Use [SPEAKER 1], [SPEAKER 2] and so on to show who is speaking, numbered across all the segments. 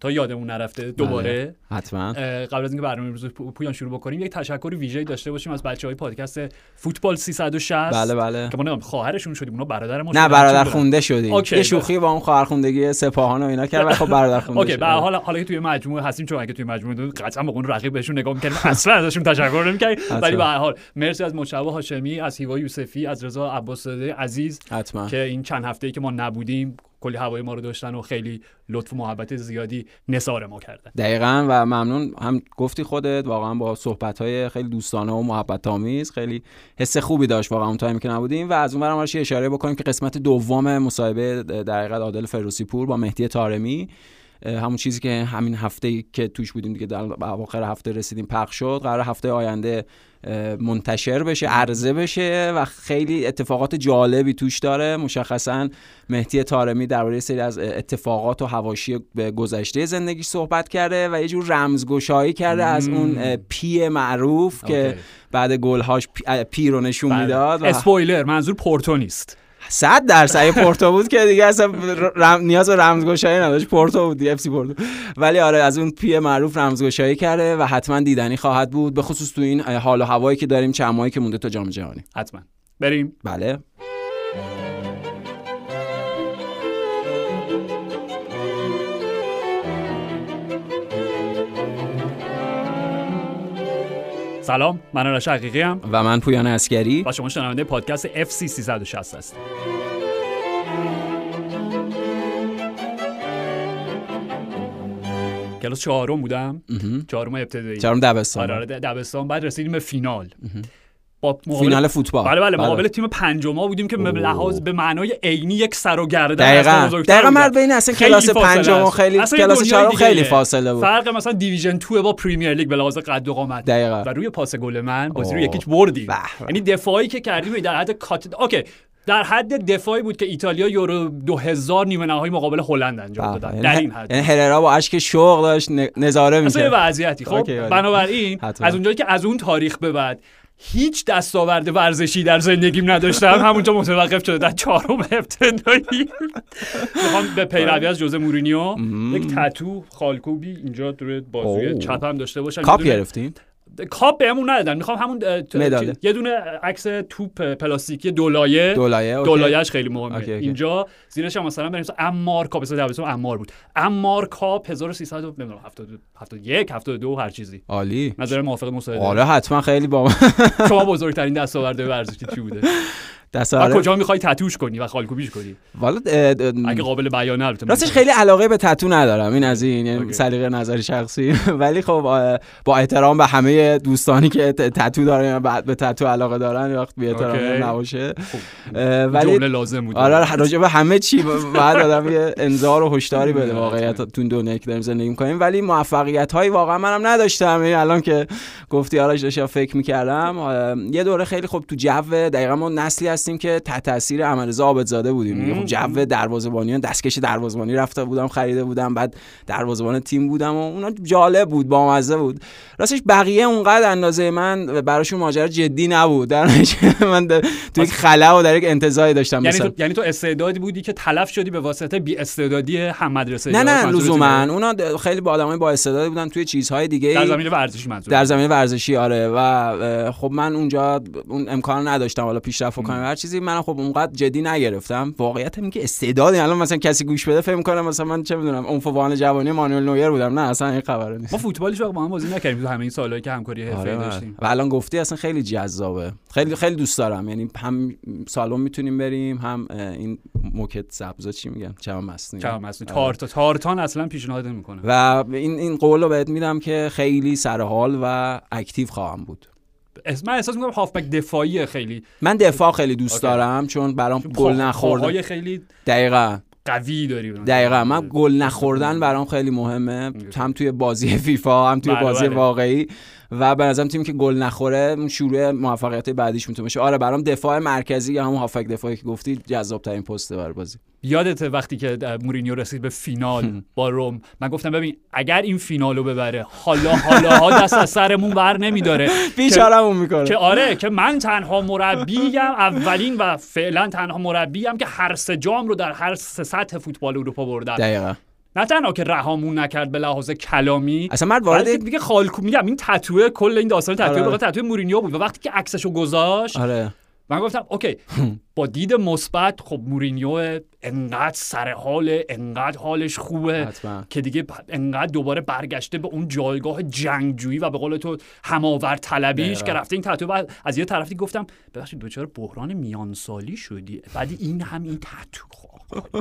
[SPEAKER 1] تا یادمون نرفته. دوباره
[SPEAKER 2] حتما.
[SPEAKER 1] قبل از اینکه برنامه امروز پویان شروع بکنیم یک تشکر ویژه‌ای داشته باشیم از بچهای پادکست فوتبال 360
[SPEAKER 2] بله بله.
[SPEAKER 1] که ما خواهرشون شدیم اونا برادر ما
[SPEAKER 2] نه برادر خونده شدیم. یه شوخی با اون خواهر خوندگی سپاهان و اینا کرد ولی خب برادر خونده
[SPEAKER 1] اوکی. به هر حال حالا که توی مجموعه هستیم چون اگه توی مجموعه بود قطعا به اون رقیب بهشون نگاه می‌کردیم اصلا ازشون تشکر نمی‌کردیم. ولی به هر حال مرسی از مجتبی هاشمی از هیوا یوسفی از رضا عباسزاده عزیز
[SPEAKER 2] حتما.
[SPEAKER 1] که این چند هفته‌ای که ما نبودیم کلی هوای ما رو داشتن و خیلی لطف و محبت زیادی نثار ما کردن
[SPEAKER 2] دقیقا و ممنون. هم گفتی خودت واقعا با صحبت های خیلی دوستانه و محبت آمیز خیلی حس خوبی داشت واقعا اون تایمی که نبودیم و از اون برم اشاره بکنیم که قسمت دوم مصاحبه در حقیقت عادل فروسی پور با مهدی طارمی. همون چیزی که همین هفته که توش بودیم دیگه در اواخر هفته رسیدیم پخش شد قرار هفته آینده منتشر بشه عرضه بشه و خیلی اتفاقات جالبی توش داره. مشخصا مهدی طارمی درباره سری از اتفاقات و حواشی گذشته زندگیش صحبت کرده و یه جور رمزگشایی کرده از اون پی معروف که بعد گلهاش پی رو نشون می‌داد
[SPEAKER 1] اسپویلر منظور پورتو نیست.
[SPEAKER 2] صد درصد. پورتو بود که دیگه اصلا رم... نیاز به رمزگشایی نداشت. پورتو بود اف سی پورتو. ولی آره از اون پی معروف رمزگشایی کرده و حتما دیدنی خواهد بود. به خصوص تو این حال و هوایی که داریم چند ماهی که مونده تا جام جهانی.
[SPEAKER 1] حتما. بریم.
[SPEAKER 2] بله.
[SPEAKER 1] سلام من آرش حقیقی هم
[SPEAKER 2] و من پویان اسکری
[SPEAKER 1] و شما شنونده پادکست FC 360 هستید. کلاس چهارم بودم. چهارم ابتدایی.
[SPEAKER 2] چهارم دبستان.
[SPEAKER 1] آره دبستان. بعد رسیدیم به فینال.
[SPEAKER 2] با مقابل... فینال فوتبال.
[SPEAKER 1] بله بله مقابل تیم پنجم بودیم که به لحاظ به معنای عینی یک سر و گردن
[SPEAKER 2] دقیقاً. دقیقاً مرد بین اصلا کلاس پنجم خیلی کلاس چهارم خیلی فاصله بود.
[SPEAKER 1] فرق مثلا division 2 با پریمیر لیگ به لحاظ قد و قامت.
[SPEAKER 2] دقیقاً.
[SPEAKER 1] و روی پاس گل من بازی رو یک هیچ بردیم. یعنی دفاعی که کردیم در حد کات okay. در حد دفاعی بود که ایتالیا یورو 2000 نیمه نهایی مقابل هلند انجام دادن. در این حد.
[SPEAKER 2] یعنی هررا با اشک شوق داشت نظاره می‌کرد.
[SPEAKER 1] اصلا وضعیتی. خب بنابراین از اونجایی که از اون تاریخ به بعد هیچ دستاورد ورزشی در زندگیم نداشتم. همونجا متوقف شده در چهارم ابتدایی. می‌خوام به پیروی از جوزه مورینیو یک تتو خالکوبی اینجا روی بازوی چپم داشته باشم.
[SPEAKER 2] کاپ گرفتین؟
[SPEAKER 1] کاپ بهمون ندادن. می‌خوام همون. یه دونه عکس توپ پلاستیکی دولایه.
[SPEAKER 2] دولایه
[SPEAKER 1] دولایهش خیلی مهمه.
[SPEAKER 2] okay، okay.
[SPEAKER 1] اینجا زیرش هم مثلا بریم امار کاپ. مثلا دبستان امار بود. امار کاپ 1300 نمی‌دونم 71 72 هر چیزی.
[SPEAKER 2] عالی.
[SPEAKER 1] نظر موافق مصاحبه.
[SPEAKER 2] آره حتما خیلی با
[SPEAKER 1] شما بزرگترین دستاورد ورزشی چی بوده؟ و
[SPEAKER 2] دستاورد
[SPEAKER 1] کجا می‌خوای تتوش کنی و خالکوبیش کنی؟
[SPEAKER 2] والا
[SPEAKER 1] اگه قابل بیانه البته
[SPEAKER 2] راستش خیلی علاقه به تتو ندارم این از این یعنی. سلیقه نظری شخصی. ولی خب با احترام به همه دوستانی که تتو دارن بعد به تتو علاقه دارن وقت بی. احترام نباشه.
[SPEAKER 1] خب
[SPEAKER 2] اه،
[SPEAKER 1] جمله
[SPEAKER 2] ولی
[SPEAKER 1] لازم بود.
[SPEAKER 2] آره راجع به همه چی بعد آدم یه انذار و هشداری بده
[SPEAKER 1] حتما.
[SPEAKER 2] واقعیت تو این دنیایی که داریم زندگی می‌کنیم. ولی موفقیت هایی واقعا منم نداشتم. یعنی الان که گفتی آرش داشتم فکر می‌کردم یه دوره خیلی خوب تو جو دقیقا ما نسلی هستیم که تحت تاثیر احمدرضا عابدزاده بودیم. خب جو دروازه‌بانیان دستکش دروازه‌بانی رفته بودم خریده بودم بعد دروازه‌بان تیم بودم و اونا جالب بود بامزه بود. راستش بقیه اونقدر اندازه من براشون ماجرا جدی نبود. در من تو یک خلا و در یک انتظاری داشتم
[SPEAKER 1] یعنی تو یعنی تو استعدادی بودی که تلف شدی به واسطه بی استعدادی هم مدرسه
[SPEAKER 2] نه نه لزوما؟ اونا خیلی با آدمای با استعداد بودن توی چیزهای دیگه
[SPEAKER 1] در زمین ورزشی منظور
[SPEAKER 2] در زمین ورزشی آره. و خب من اونجا اون امکان نداشتم حالا پیشرفت کنم هر چیزی من خب اونقدر جدی نگرفتم. واقعیت اینه که استعدادی الان مثلا کسی گوش بده فکر کنه مثلا من چه می‌دونم اون فوان جوانی مانوئل نویر بودم. نه اصلا این خبره نیست.
[SPEAKER 1] ما فوتبالش با هم بازی نکردیم. تو همه این سالایی که همکاری حرفه‌ای
[SPEAKER 2] آره
[SPEAKER 1] داشتیم.
[SPEAKER 2] و الان گفتی اصلا خیلی جذابه. خیلی خیلی دوست دارم. یعنی هم سالن می‌تونیم بریم هم این موکت سبزا چی میگن؟ چم مصنوعی.
[SPEAKER 1] کم مصنوعی.
[SPEAKER 2] آره.
[SPEAKER 1] تارت تارتان اصلا پیشنهاد نمی‌کنه.
[SPEAKER 2] و این این قول رو بهت میدم که خیلی سرحال و اکتیو خواهم بود.
[SPEAKER 1] من احساس می‌کنم هافبک دفاعی خیلی.
[SPEAKER 2] من دفاع خیلی دوست. دارم چون برام گل
[SPEAKER 1] پاهای خیلی
[SPEAKER 2] دقیقا.
[SPEAKER 1] قوی داری
[SPEAKER 2] دقیقا. من گل نخوردن برام خیلی مهمه. هم توی بازی فیفا هم توی
[SPEAKER 1] بله،
[SPEAKER 2] بازی
[SPEAKER 1] بله.
[SPEAKER 2] واقعی. و به نظرم تیمی که گل نخوره شروع موفقیت بعدیش می‌تونه باشه. آره برام دفاع مرکزی یا همون هافک دفاعی که گفتی جذاب ترین پسته برای بازی.
[SPEAKER 1] یادت وقتی که مورینیو رسید به فینال با روم من گفتم ببین اگر این فینالو ببره حالا حالا ها دست از سرمون بر نمیداره.
[SPEAKER 2] بیچارمون می‌کنه.
[SPEAKER 1] که آره که من تنها مربیم اولین و فعلا تنها مربیم که هر سه جام رو در هر سه سطح فوتبال اروپا بردم.
[SPEAKER 2] دقیقا.
[SPEAKER 1] نه تنها که رهامون نکرد به لحاظ کلامی
[SPEAKER 2] اصلا مرد وارد
[SPEAKER 1] میگه خالکو میگم این تتوه کل این داستان تتوه آره. تتوه مورینیو بود. و وقتی که عکسشو گذاشت
[SPEAKER 2] آره.
[SPEAKER 1] من گفتم اوکی. با دید مثبت خب مورینیو انقدر سر حال انقدر حالش خوبه که دیگه انقدر دوباره برگشته به اون جایگاه جنگجویی و به قول تو هماور طلبیش که رفته این تتو بعد از یه طرفی گفتم ببخشید دوچار بحران میانسالی شدی. بعد این هم این تتو خب،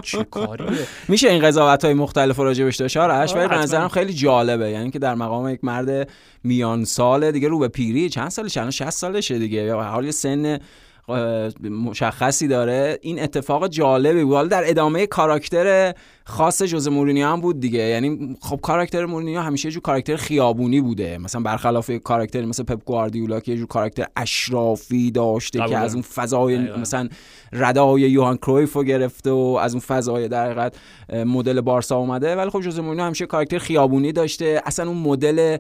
[SPEAKER 1] چه کاریه؟
[SPEAKER 2] میشه این قضاوت های مختلف راجع داشت؟ آرش ولی به نظرم خیلی جالبه. یعنی که در مقام یک مرد میان ساله دیگه رو به پیری چند سالش الان 60 سالشه دیگه. یا حال سن مشخصی داره. این اتفاق جالبی بود. حالا در ادامه کاراکتر خاص جوز مورینیو هم بود دیگه. یعنی خب کاراکتر مورینیو همیشه یه جور کاراکتر خیابونی بوده. مثلا برخلاف کاراکتر مثل پپ گواردیولا که یه جور کاراکتر اشرافی داشته که از اون فضای مثلا ردای یوهان کرویف رو گرفته و از اون فضای در حقیقت مدل بارسا اومده. ولی خب جوز مورینیو همیشه کاراکتر خیابونی داشته. اصلا اون مدل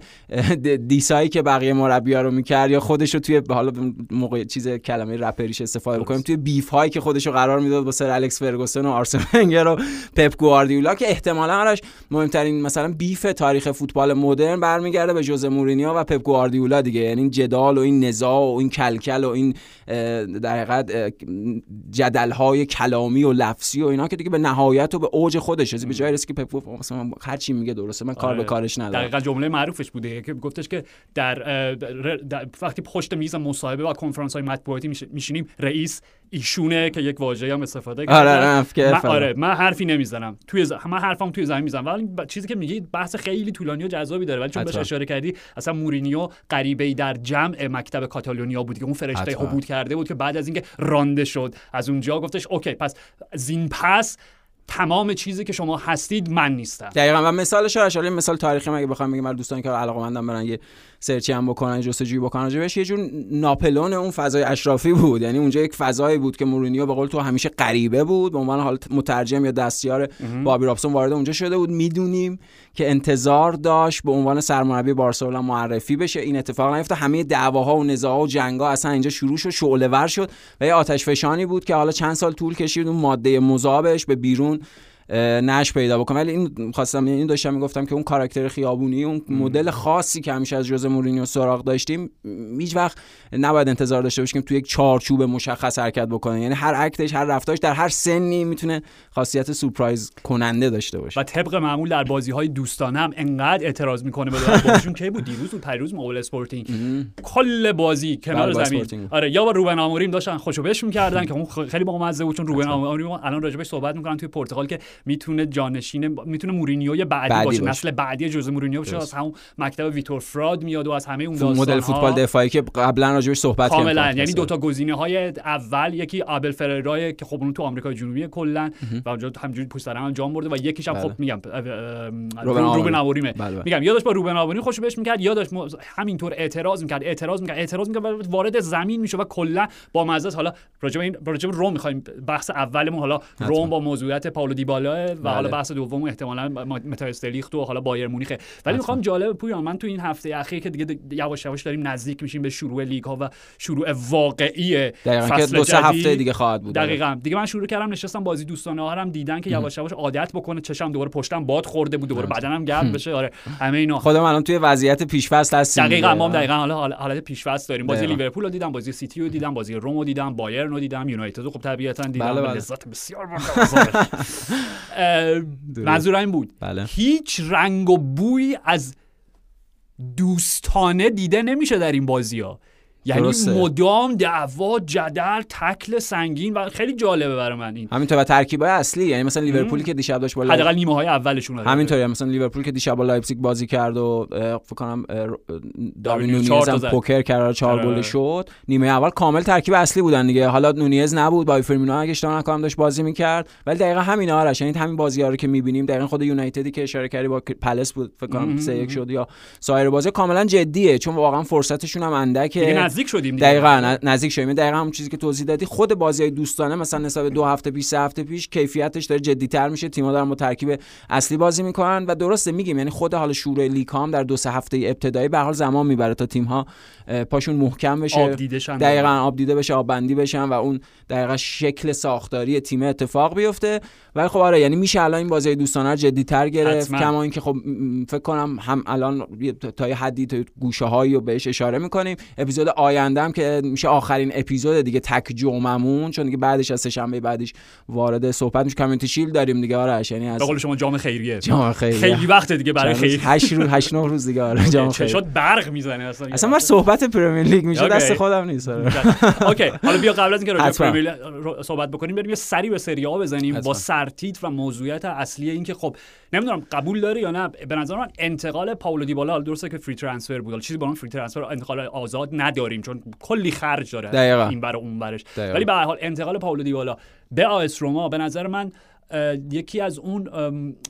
[SPEAKER 2] diss هایی که بقیه مربی‌ها رو می‌کرد یا خودش رو توی حالا موقع چیز کلمه رپریش استفاده بکنیم توی beef هایی که خودش رو قرار می‌داد با سر الکس فرگوسن و آرسن ونگر و پپ گواردیولا که احتمالا آرش مهمترین مثلا beef تاریخ فوتبال مدرن برمیگرده به جوز مورینیو و پپ گواردیولا دیگه. یعنی جدال و این نزاع و این کلکل و این در حقیقت جدل های کلامی و لفظی و اینا که دیگه به نهایت و به اوج خودش به جای که پپ مثلا هر چی میگه درسته من کار به آره. کارش ندارم.
[SPEAKER 1] دقیقاً جمله معروفش بوده. که گفتش که در, در وقتی پشت میز مصاحبه و کنفرانس های مطبوعاتی میشینیم رئیس ایشونه که یک واژه هم استفاده
[SPEAKER 2] کرده.
[SPEAKER 1] آره آره من حرفی نمی‌زنم. توی ز... من حرفم توی زمین می‌زنم. ولی چیزی که میگی بحث خیلی طولانی و جذابی داره. ولی چون بهش اشاره کردی اصلا مورینیو غریبه در جمع مکتب کاتالونیا بود که اون فرشته حبود کرده بود که بعد از اینکه رانده شد از اونجا گفتش اوکی پس زین پس تمام چیزی که شما هستید من نیستم.
[SPEAKER 2] دقیقا. و مثالش اشاره مثال تاریخی مگه بخوام بگم؟ دوستانی که علاقه مندم برن یه سرچی هم بکنن جستجویی بکنن. راجبش یه جور ناپلون اون فضای اشرافی بود. یعنی اونجا یک فضایی بود که مورینیو به قول تو همیشه غریبه بود. به عنوان حال مترجم یا دستیار بابی رابسون وارد اونجا شده بود. می‌دونیم که انتظار داشت به عنوان سرمربی بارسلونا معرفی بشه. این اتفاق نیفته همه دعواها و نزاعها و جنگا اصلا اینجا شروع شد شعله ور شد و یه آتش فشانی بود که حالا چند سال طول کشید. اون ماده مذابش به بیرون نشت پیدا بکنه. ولی این خواستم این داشتم می‌گفتم که اون کاراکتر خیابونی اون مدل خاصی که همیشه از جوز مورینیو سراغ داشتیم هیچ وقت نباید انتظار داشته باشیم توی یک چارچوب مشخص حرکت بکنه. یعنی هر act ش هر رفتارش در هر سنی می‌تونه خاصیت سورپرایز کننده داشته باشه.
[SPEAKER 1] و طبق معمول در بازی های دوستانه هم انقدر اعتراض می‌کنه به که بود. دیروز بود پریروز مقابل اسپورتینگ کل بازی کنار بله، زمین. آره یا با روبن آموریم داشتن خوشو بش می‌کردن که اون خیلی با مزه بود چون روبن آموریم الان راجبش صحبت می‌کنن توی پرتغال که می‌تونه جانشین می‌تونه مورینیو بعدی, بعدی باشه. نسل بعدی جوز مورینیو باشه از همون مکتب ویتور فراد میاد و از همه اون داستان
[SPEAKER 2] مدل فوتبال دفاعی که قبلا راجبش صحبت
[SPEAKER 1] کردیم کاملا. یعنی دو تا گزینه های اول یکی آبل فررای که خب اون تو آمریکا جنوبی کلا و اونجا همجوری پشت سر هم جام برده و یکیش هم خب بله. میگم روبن آوریمه بله، بله. میگم یادش با روبن آوری خوشو بهش می‌کرد یادش همینطور اعتراض می‌کرد اعتراض می‌کرد اعتراض می‌کرد وارد زمین میشه و کلا با مزه حالا راجع این راجع روم می‌خوایم بحث اولمون حالا روم با موضوعیت پاولو دیبالا و حالا بحث دوم احتمالاً متا استلیخت و حالا بایر مونیخ ولی می‌خوام جالب پویان من تو این هفته اخیر که دیگه یواش یواش داریم نزدیک میشیم به شروع لیگ ها و شروع واقعی فصل
[SPEAKER 2] دو سه هفته دیگه خواهد بود.
[SPEAKER 1] دقیقاً. دیگه من شروع کردم نشستم بازی دوستانه ها هم دیدن که یواش یواش عادت بکنه چشم دوباره پشتم باد خورده بود دوباره بدنم گرم بشه. آره همه اینا.
[SPEAKER 2] خودم الان توی وضعیت پیش فصل هستیم
[SPEAKER 1] دقیقاً ما دقیقاً حالا حالت پیش فصل داریم. بازی لیورپول رو دیدم بازی سیتی رو دیدم بازی روم رو دیدم بایرن رو دیدم یونایتد رو خب طبیعتاً دیدم. بله بله. لذت بسیار منظور این بود.
[SPEAKER 2] بله.
[SPEAKER 1] هیچ رنگ و بوی از دوستانه دیده نمیشه در این بازی ها یعنی درسته. مدام دعوا جدل تکل سنگین و خیلی جالبه برای من این.
[SPEAKER 2] همینطور و ترکیبای اصلی یعنی مثلا لیورپولی که دیشب داشت با
[SPEAKER 1] حداقل نیمه های اولشون
[SPEAKER 2] همینطوری مثلا لیورپول که دیشب با لایپزیگ بازی کرد و فکر کنم داروین نونیز هم پوکر کرد چهار آره. گل شد. نیمه اول کامل ترکیب اصلی بودن دیگه. حالا نونیز نبود با فرمینو اگه اشتباه نکنم داشت بازی می‌کرد. ولی دقیقا همین آرش یعنی همین بازی‌ها رو که می‌بینیم دقیقا خود یونایتدی که اشاره کردی با پالاس بود فکر کنم 3 1 شد یا سایر بازی کاملا جدیه. چون واقعا فرصتشون هم اندکه.
[SPEAKER 1] نزدیک شدیم
[SPEAKER 2] دقیقاً نزدیک شدیم. دقیقاً همون چیزی که توضیح دادی خود بازی های دوستانه مثلا نسبت دو هفته پیش سه هفته پیش کیفیتش داره جدیتر میشه. تیم‌ها دارن با ترکیب اصلی بازی می‌کنن و درسته میگیم یعنی خود حال شروع لیگ هم در دو سه هفته ابتدایی به حال زمان می‌بره تا تیم‌ها پاشون محکم بشه.
[SPEAKER 1] آب
[SPEAKER 2] دقیقاً آب دیده بشه آب بندی بشن و اون دقیقاً شکل ساختاری تیم اتفاق بیفته. ولی خب آره یعنی میشه الان این بازی دوستانه جدی‌تر گرفت. کما اینکه خب فکر کنم هم الان تا یه حدی تا گوشه هایی رو بهش اشاره می‌کنیم. اپیزود آینده هم که میشه آخرین اپیزود دیگه تک جمعمون چون دیگه بعدش از شنبه بعدش وارد صحبت میشه. Community Shield داریم دیگه آرش یعنی
[SPEAKER 1] از شما جام خیریه.
[SPEAKER 2] جام خیریه.
[SPEAKER 1] خیلی وقت دیگه برای خیر
[SPEAKER 2] 8 روز 8 9 روز دیگه آره جام خیریه.
[SPEAKER 1] شد برق می‌زنه اصلا.
[SPEAKER 2] اصلا من صحبت پرمیر لیگ میشه دست خودم نیست
[SPEAKER 1] آره. اوکی. حالا بیا قبل از اینکه راجع پرمیر صحبت بکنیم بریم یه سری به سری آ بزنیم با سرتیتر و موضوعیت اصلی اینکه خب نمی‌دونم قبول داری یا نه. به نظر من انتقال پاولو دیبالا درسته که free transfer بود. چیزی با free transfer انتقال آزاد نداریم چون کلی خرج داره
[SPEAKER 2] دقیقا.
[SPEAKER 1] این برای اون برش ولی به هر حال انتقال پاولو دیبالا به آس روما به نظر من یکی از اون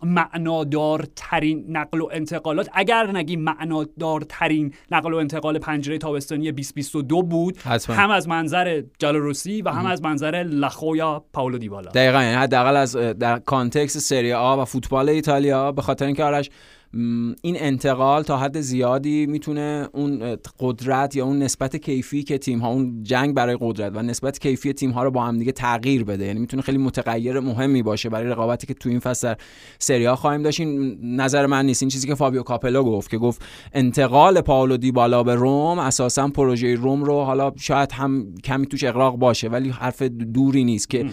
[SPEAKER 1] معنادارترین نقل و انتقالات اگر نگیم معنادارترین نقل و انتقال پنجره تابستانی 2022 بود هم از منظر جالوروسی و هم از منظر لا خویا پاولو دیبالا.
[SPEAKER 2] دقیقا. یعنی حداقل از در context سری آ و فوتبال ایتالیا به خاطر اینکه آرش این انتقال تا حد زیادی می‌تونه اون قدرت یا اون نسبت کیفی که تیم ها اون جنگ برای قدرت و نسبت کیفی تیم ها رو با هم دیگه تغییر بده. یعنی می‌تونه خیلی متغیر مهمی باشه برای رقابتی که تو این فصل در سری آ خواهیم داشت. این نظر من نیست. این چیزی که فابیو کاپلو گفت که گفت انتقال پاولو دیبالا به رم اساسا پروژه رم رو حالا شاید هم کمی توش اغراق باشه ولی حرف دوری نیست که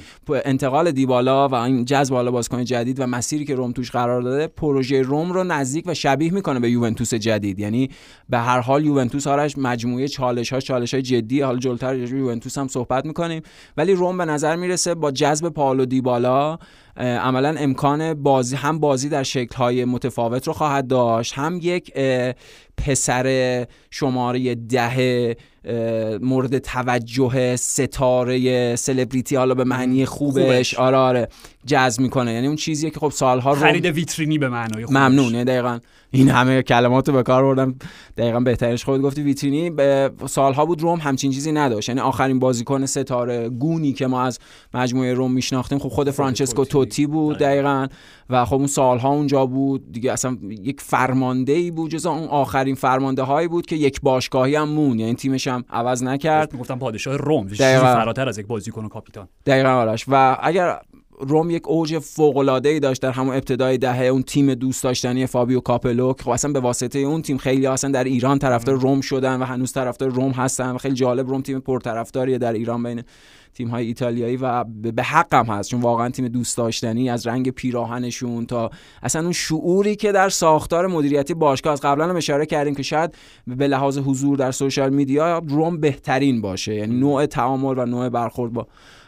[SPEAKER 2] انتقال دیبالا و این جذب بالا بازیکن جدید و مسیری که رم توش قرار داده پروژه رم رو نزدیک و شبیه می‌کنه به یوونتوس جدید. یعنی به هر حال یوونتوس آرش مجموعه چالش ها چالش های جدی حال جلوتر یوونتوس هم صحبت می‌کنیم. ولی روم به نظر می‌رسه با جذب پاولو دیبالا عملا امکان بازی هم بازی در شکل های متفاوت رو خواهد داشت هم یک پسر شماره ده مورد توجه ستاره سلبریتی حالا به معنی خوبش. آره آره جذب می‌کنه. یعنی اون چیزیه که خب سالها رو
[SPEAKER 1] خرید ویترینی به معنای خوبش.
[SPEAKER 2] ممنونه یعنی دقیقا. این همه کلمات رو به کار بردم. دقیقا بهترش خود گفتی ویترینی. به سالها بود روم همچین چیزی نداشت. یعنی آخرین بازیکن ستاره گونی که ما از مجموعه روم میشناختیم خب خود فرانچسکو توتی. بود دقیقا. و خب اون سالها اونجا بود. دیگه اصلا یک فرمانده ای بود جز اون آخرین فرمانده هایی بود که یک باشگاهی هم مون یعنی تیمش هم عوض نکرد.
[SPEAKER 1] می‌گفتم پادشاه روم. فراتر از یک بازیکن و کاپیتان.
[SPEAKER 2] دقیقا آرش. و اگر روم یک اوج فوق‌العاده‌ای داشت در همون ابتدای دهه اون تیم دوست داشتنی فابیو کاپلو که خب اصلا به واسطه اون تیم خیلی اصلا در ایران طرفدار روم شدن و هنوز طرفدار روم هستن و خیلی جالب روم تیم پرطرفداریه در ایران بین تیم های ایتالیایی و به حق هم هست. چون واقعا تیم دوست داشتنی از رنگ پیراهنشون تا اصلا اون شعوری که در ساختار مدیریتی باشگاه از قبلا هم اشاره کردیم که شاید به لحاظ حضور در social media روم بهترین باشه. یعنی نوع تعامل و نوع برخورد با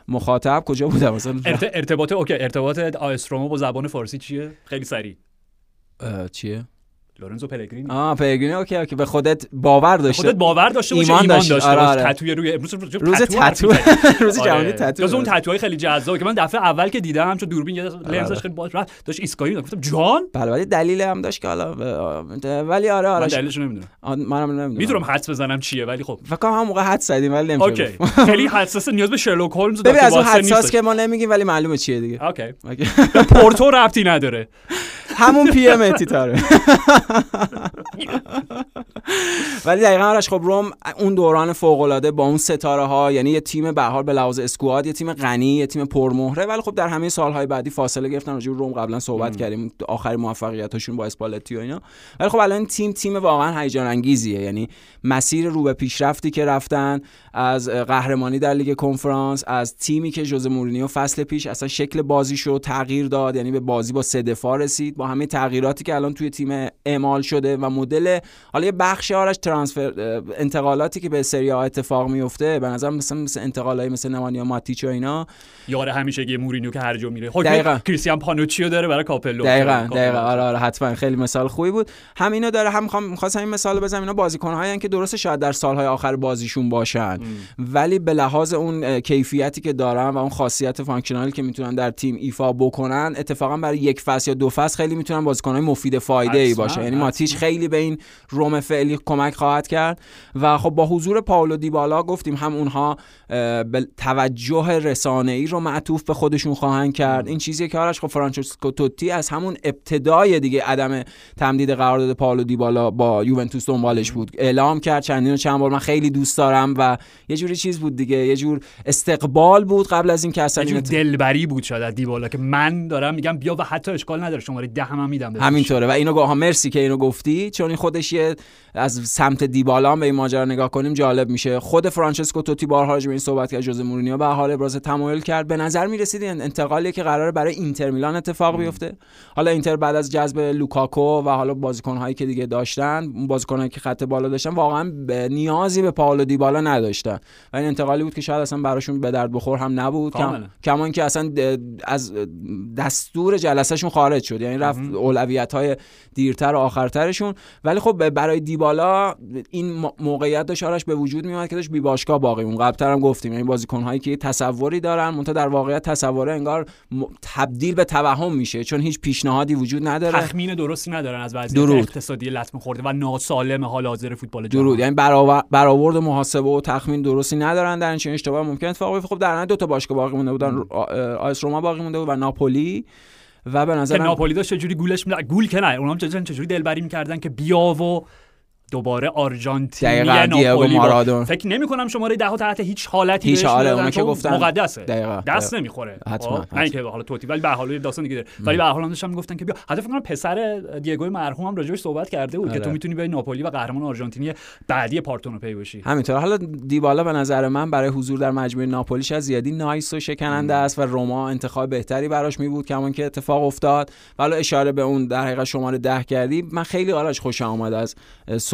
[SPEAKER 2] مخاطب کجا بوده؟ مثلا
[SPEAKER 1] ارتباط okay ارتباط آ اس با زبان فارسی چیه؟ خیلی سریع.
[SPEAKER 2] چیه؟
[SPEAKER 1] لورنزو پلگرینی.
[SPEAKER 2] آه پلگرینی okay okay. به خودت باور داشته
[SPEAKER 1] خودت باور داشته باشه ایمان, داشته, داشته آره آره. تتوی روی امروز
[SPEAKER 2] روز تتو روز جهانی آره. تتو
[SPEAKER 1] جز اون تتوهای خیلی جذاب که من دفعه اول که دیدم چون دوربین یه لنزش خیلی باز رفت داشت اسکای گفتم جان؟
[SPEAKER 2] بله ولی دلیل هم داشت که حالا ولی آره آره. من
[SPEAKER 1] دلیلش نمی‌دونم. منم نمی‌دونم. می‌دونم حدس بزنم چیه ولی خب.
[SPEAKER 2] فکر کنم هم موقع حدس زدیم ولی نمیشه
[SPEAKER 1] okay. خیلی حساس نیاز به شرلوک هولمز
[SPEAKER 2] ببین از اون حساس که ما نمیگیم ولی معلومه چیه دیگه.
[SPEAKER 1] okay. پورتو ربطی نداره.
[SPEAKER 2] همون پی ام تره. ولی دقیقا آرش خب روم اون دوران فوق العاده با اون ستاره ها یعنی یه تیم به حال به لحاظ اسکواد یه تیم غنی یه تیم پرمهره ولی خب در همه سالهای بعدی فاصله گرفتن راجع روم. قبلا صحبت کردیم آخر موفقیتاشون با اسپالتی و اینا. ولی خب الان تیم تیم واقعا هیجان انگیزیه یعنی مسیر رو به پیشرفتی که رفتن از قهرمانی در لیگ کنفرانس از تیمی که جوز مورینیو فصل پیش اصلا شکل بازیشو تغییر داد یعنی به بازی با سه دفاع رسید. با همه تغییراتی که الان توی تیم اعمال شده و مدل حالا یه بخش آرش transfer انتقالاتی که به سری ها اتفاق میفته به نظر مثلا مثل انتقالای مثل نمانیا ماتیچ و اینا.
[SPEAKER 1] یار همیشه یه مورینیو که هر جا میره. خب کریستیان پانوچیو داره برای کاپلو.
[SPEAKER 2] دقیقاً دقیقاً. آره آره حتما. خیلی مثال خوبی بود. همینا داره هم می‌خوام می‌خواستم این مثال بزنم. اینا بازیکن که درست شاید در سالهای آخر بازیشون باشن. ولی به لحاظ اون کیفیتی که دارن و اون خاصیت functional ی که می‌تونن در تیم ایفا بکنن اتفاقا برای یک فصل یا دو فصل خیلی می‌تونن بازیکنهای مفید فایده ای باشه. یعنی ماتیچ خیلی به این روم فعلی کمک خواهد کرد. و خب با حضور پاولو دیبالا گفتیم هم اونها به توجه رسانه ای رو معطوف به خودشون خواهند کرد. این چیزی که آرش خب فرانچسکو توتی از همون ابتدای دیگه عدم تمدید قرارداد پاولو دیبالا با یوونتوس دنبالش بود. اعلام کرد چندین و چند بار من خیلی دوست دارم و یه جوری چیز بود دیگه یه جور استقبال بود قبل از اینکه اصلا
[SPEAKER 1] یه دلبری بود شاید دیبالا که من دارم میگم بیا و حتی اشکال نداره شماره ده هم, میدم
[SPEAKER 2] همینطوره. و اینو گفت مرسی که اینو گفتی چون این خودش یه از سمت دیبالا به این ماجرا نگاه کنیم جالب میشه. خود فرانچسکو توتی بارها به این صحبت کرد ژوزه مورینیو به حال ابراز تمایل کرد. به نظر می‌رسید این انتقالی که قراره برای اینتر میلان اتفاق بیفته. حالا اینتر بعد از جذب لوکاکو و حالا بازیکن‌هایی که دیگه داشتن بازیکن‌هایی که خط بالا داشتن واقعا نیازی به پائولو دیبالا نداشتن. و این انتقالی بود که شاید اصلا براشون به درد بخور هم نبود. کما اینکه اصلا از دستور جلسهشون خارج شد. یعنی رفت اولویت های دیرتر آخرترشون. ولی خب برای دیبالا این موقعیت داشت آرش به وجود میاد که داشت بی باشگاه باقی اون قبلتر هم گفتیم. یعنی بازیکن هایی که تصوری دارن منتها در واقعیت تصوره انگار تبدیل به توهم میشه چون هیچ پیشنهادی وجود نداره.
[SPEAKER 1] تخمین درستی ندارن از وضعیت اقتصادی لطمه خورده و ناسالم حال حاضر فوتبال
[SPEAKER 2] جهان. درود. یعنی برآورد محاسبه و تخمین درستی ندارن در این چنین اشتباه. ممکن اتفاق بیفته. خب در دو تا باشگاه باقی مونده بودن. آیس روما باقی مونده بود و ناپولی. و به نظر
[SPEAKER 1] ناپولی داشت چجوری گولش می... گول که نه اونم چجوری دلبری می‌کردن که بیا و دوباره آرژانتین
[SPEAKER 2] مارادون
[SPEAKER 1] فکر نمی کنم شماره ده تحت هیچ حالتی
[SPEAKER 2] هیچ حاله اونا که گفتن.
[SPEAKER 1] مقدسه.
[SPEAKER 2] دقیقا.
[SPEAKER 1] دست نمی‌خوره.
[SPEAKER 2] حتما,
[SPEAKER 1] خب؟ نه اینکه حالا توتی ولی به حال داستان دیگه داره. ولی به حال داشتن می‌گفتن که بیا. حتی فکر کنم پسر دیگو مرحوم هم راجعش صحبت کرده بود که تو آره. می‌تونی به ناپولی و قهرمان آرژانتینی بعدی پارتونو پی باشی
[SPEAKER 2] همینطور. حالا دیبالا به نظر من برای حضور در مجموعه ناپولیش از زیادی نایس و شکننده است و روما انتخاب بهتری براش می بود کمان که اتفاق افتاد. حالا اشاره به اون در حقیقت شماره 10 کردی. من خیلی آرش خوشم اومد از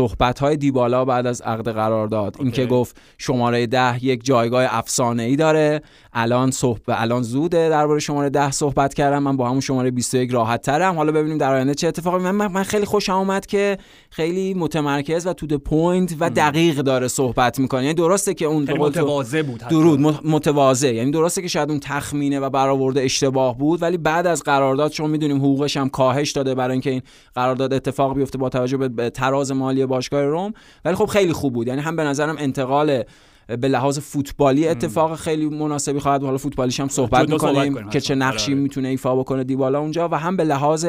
[SPEAKER 2] صحبت های دیبالا بالا بعد از عقد قرار داد. اینکه گفت شماره ده یک جایگاه افسانه ای داره. الان صحبت الان زوده درباره شماره ده صحبت کردم. من با همون شماره 21 راحت ترم حالا ببینیم در آینده چه اتفاقی من من خیلی خوشم اومد که خیلی متمرکز و to the point و دقیق داره صحبت می‌کنه. یعنی درسته که اون
[SPEAKER 1] متواضع بود
[SPEAKER 2] درود متواضع. یعنی درسته که شاید اون تخمینه و برآورده اشتباه بود ولی بعد از قرارداد چون می‌دونیم حقوقش هم کاهش داده برای اینکه این قرارداد اتفاق بیفته با توجه به تراز مالی باشگاه روم ولی خب خیلی خوب بود. یعنی هم به نظرم انتقال به لحاظ فوتبالی اتفاق خیلی مناسبی خواهد حالا فوتبالیش هم صحبت می‌کنیم که چه نقشی آره. می‌تونه ایفا بکنه دیبالا اونجا و هم به لحاظ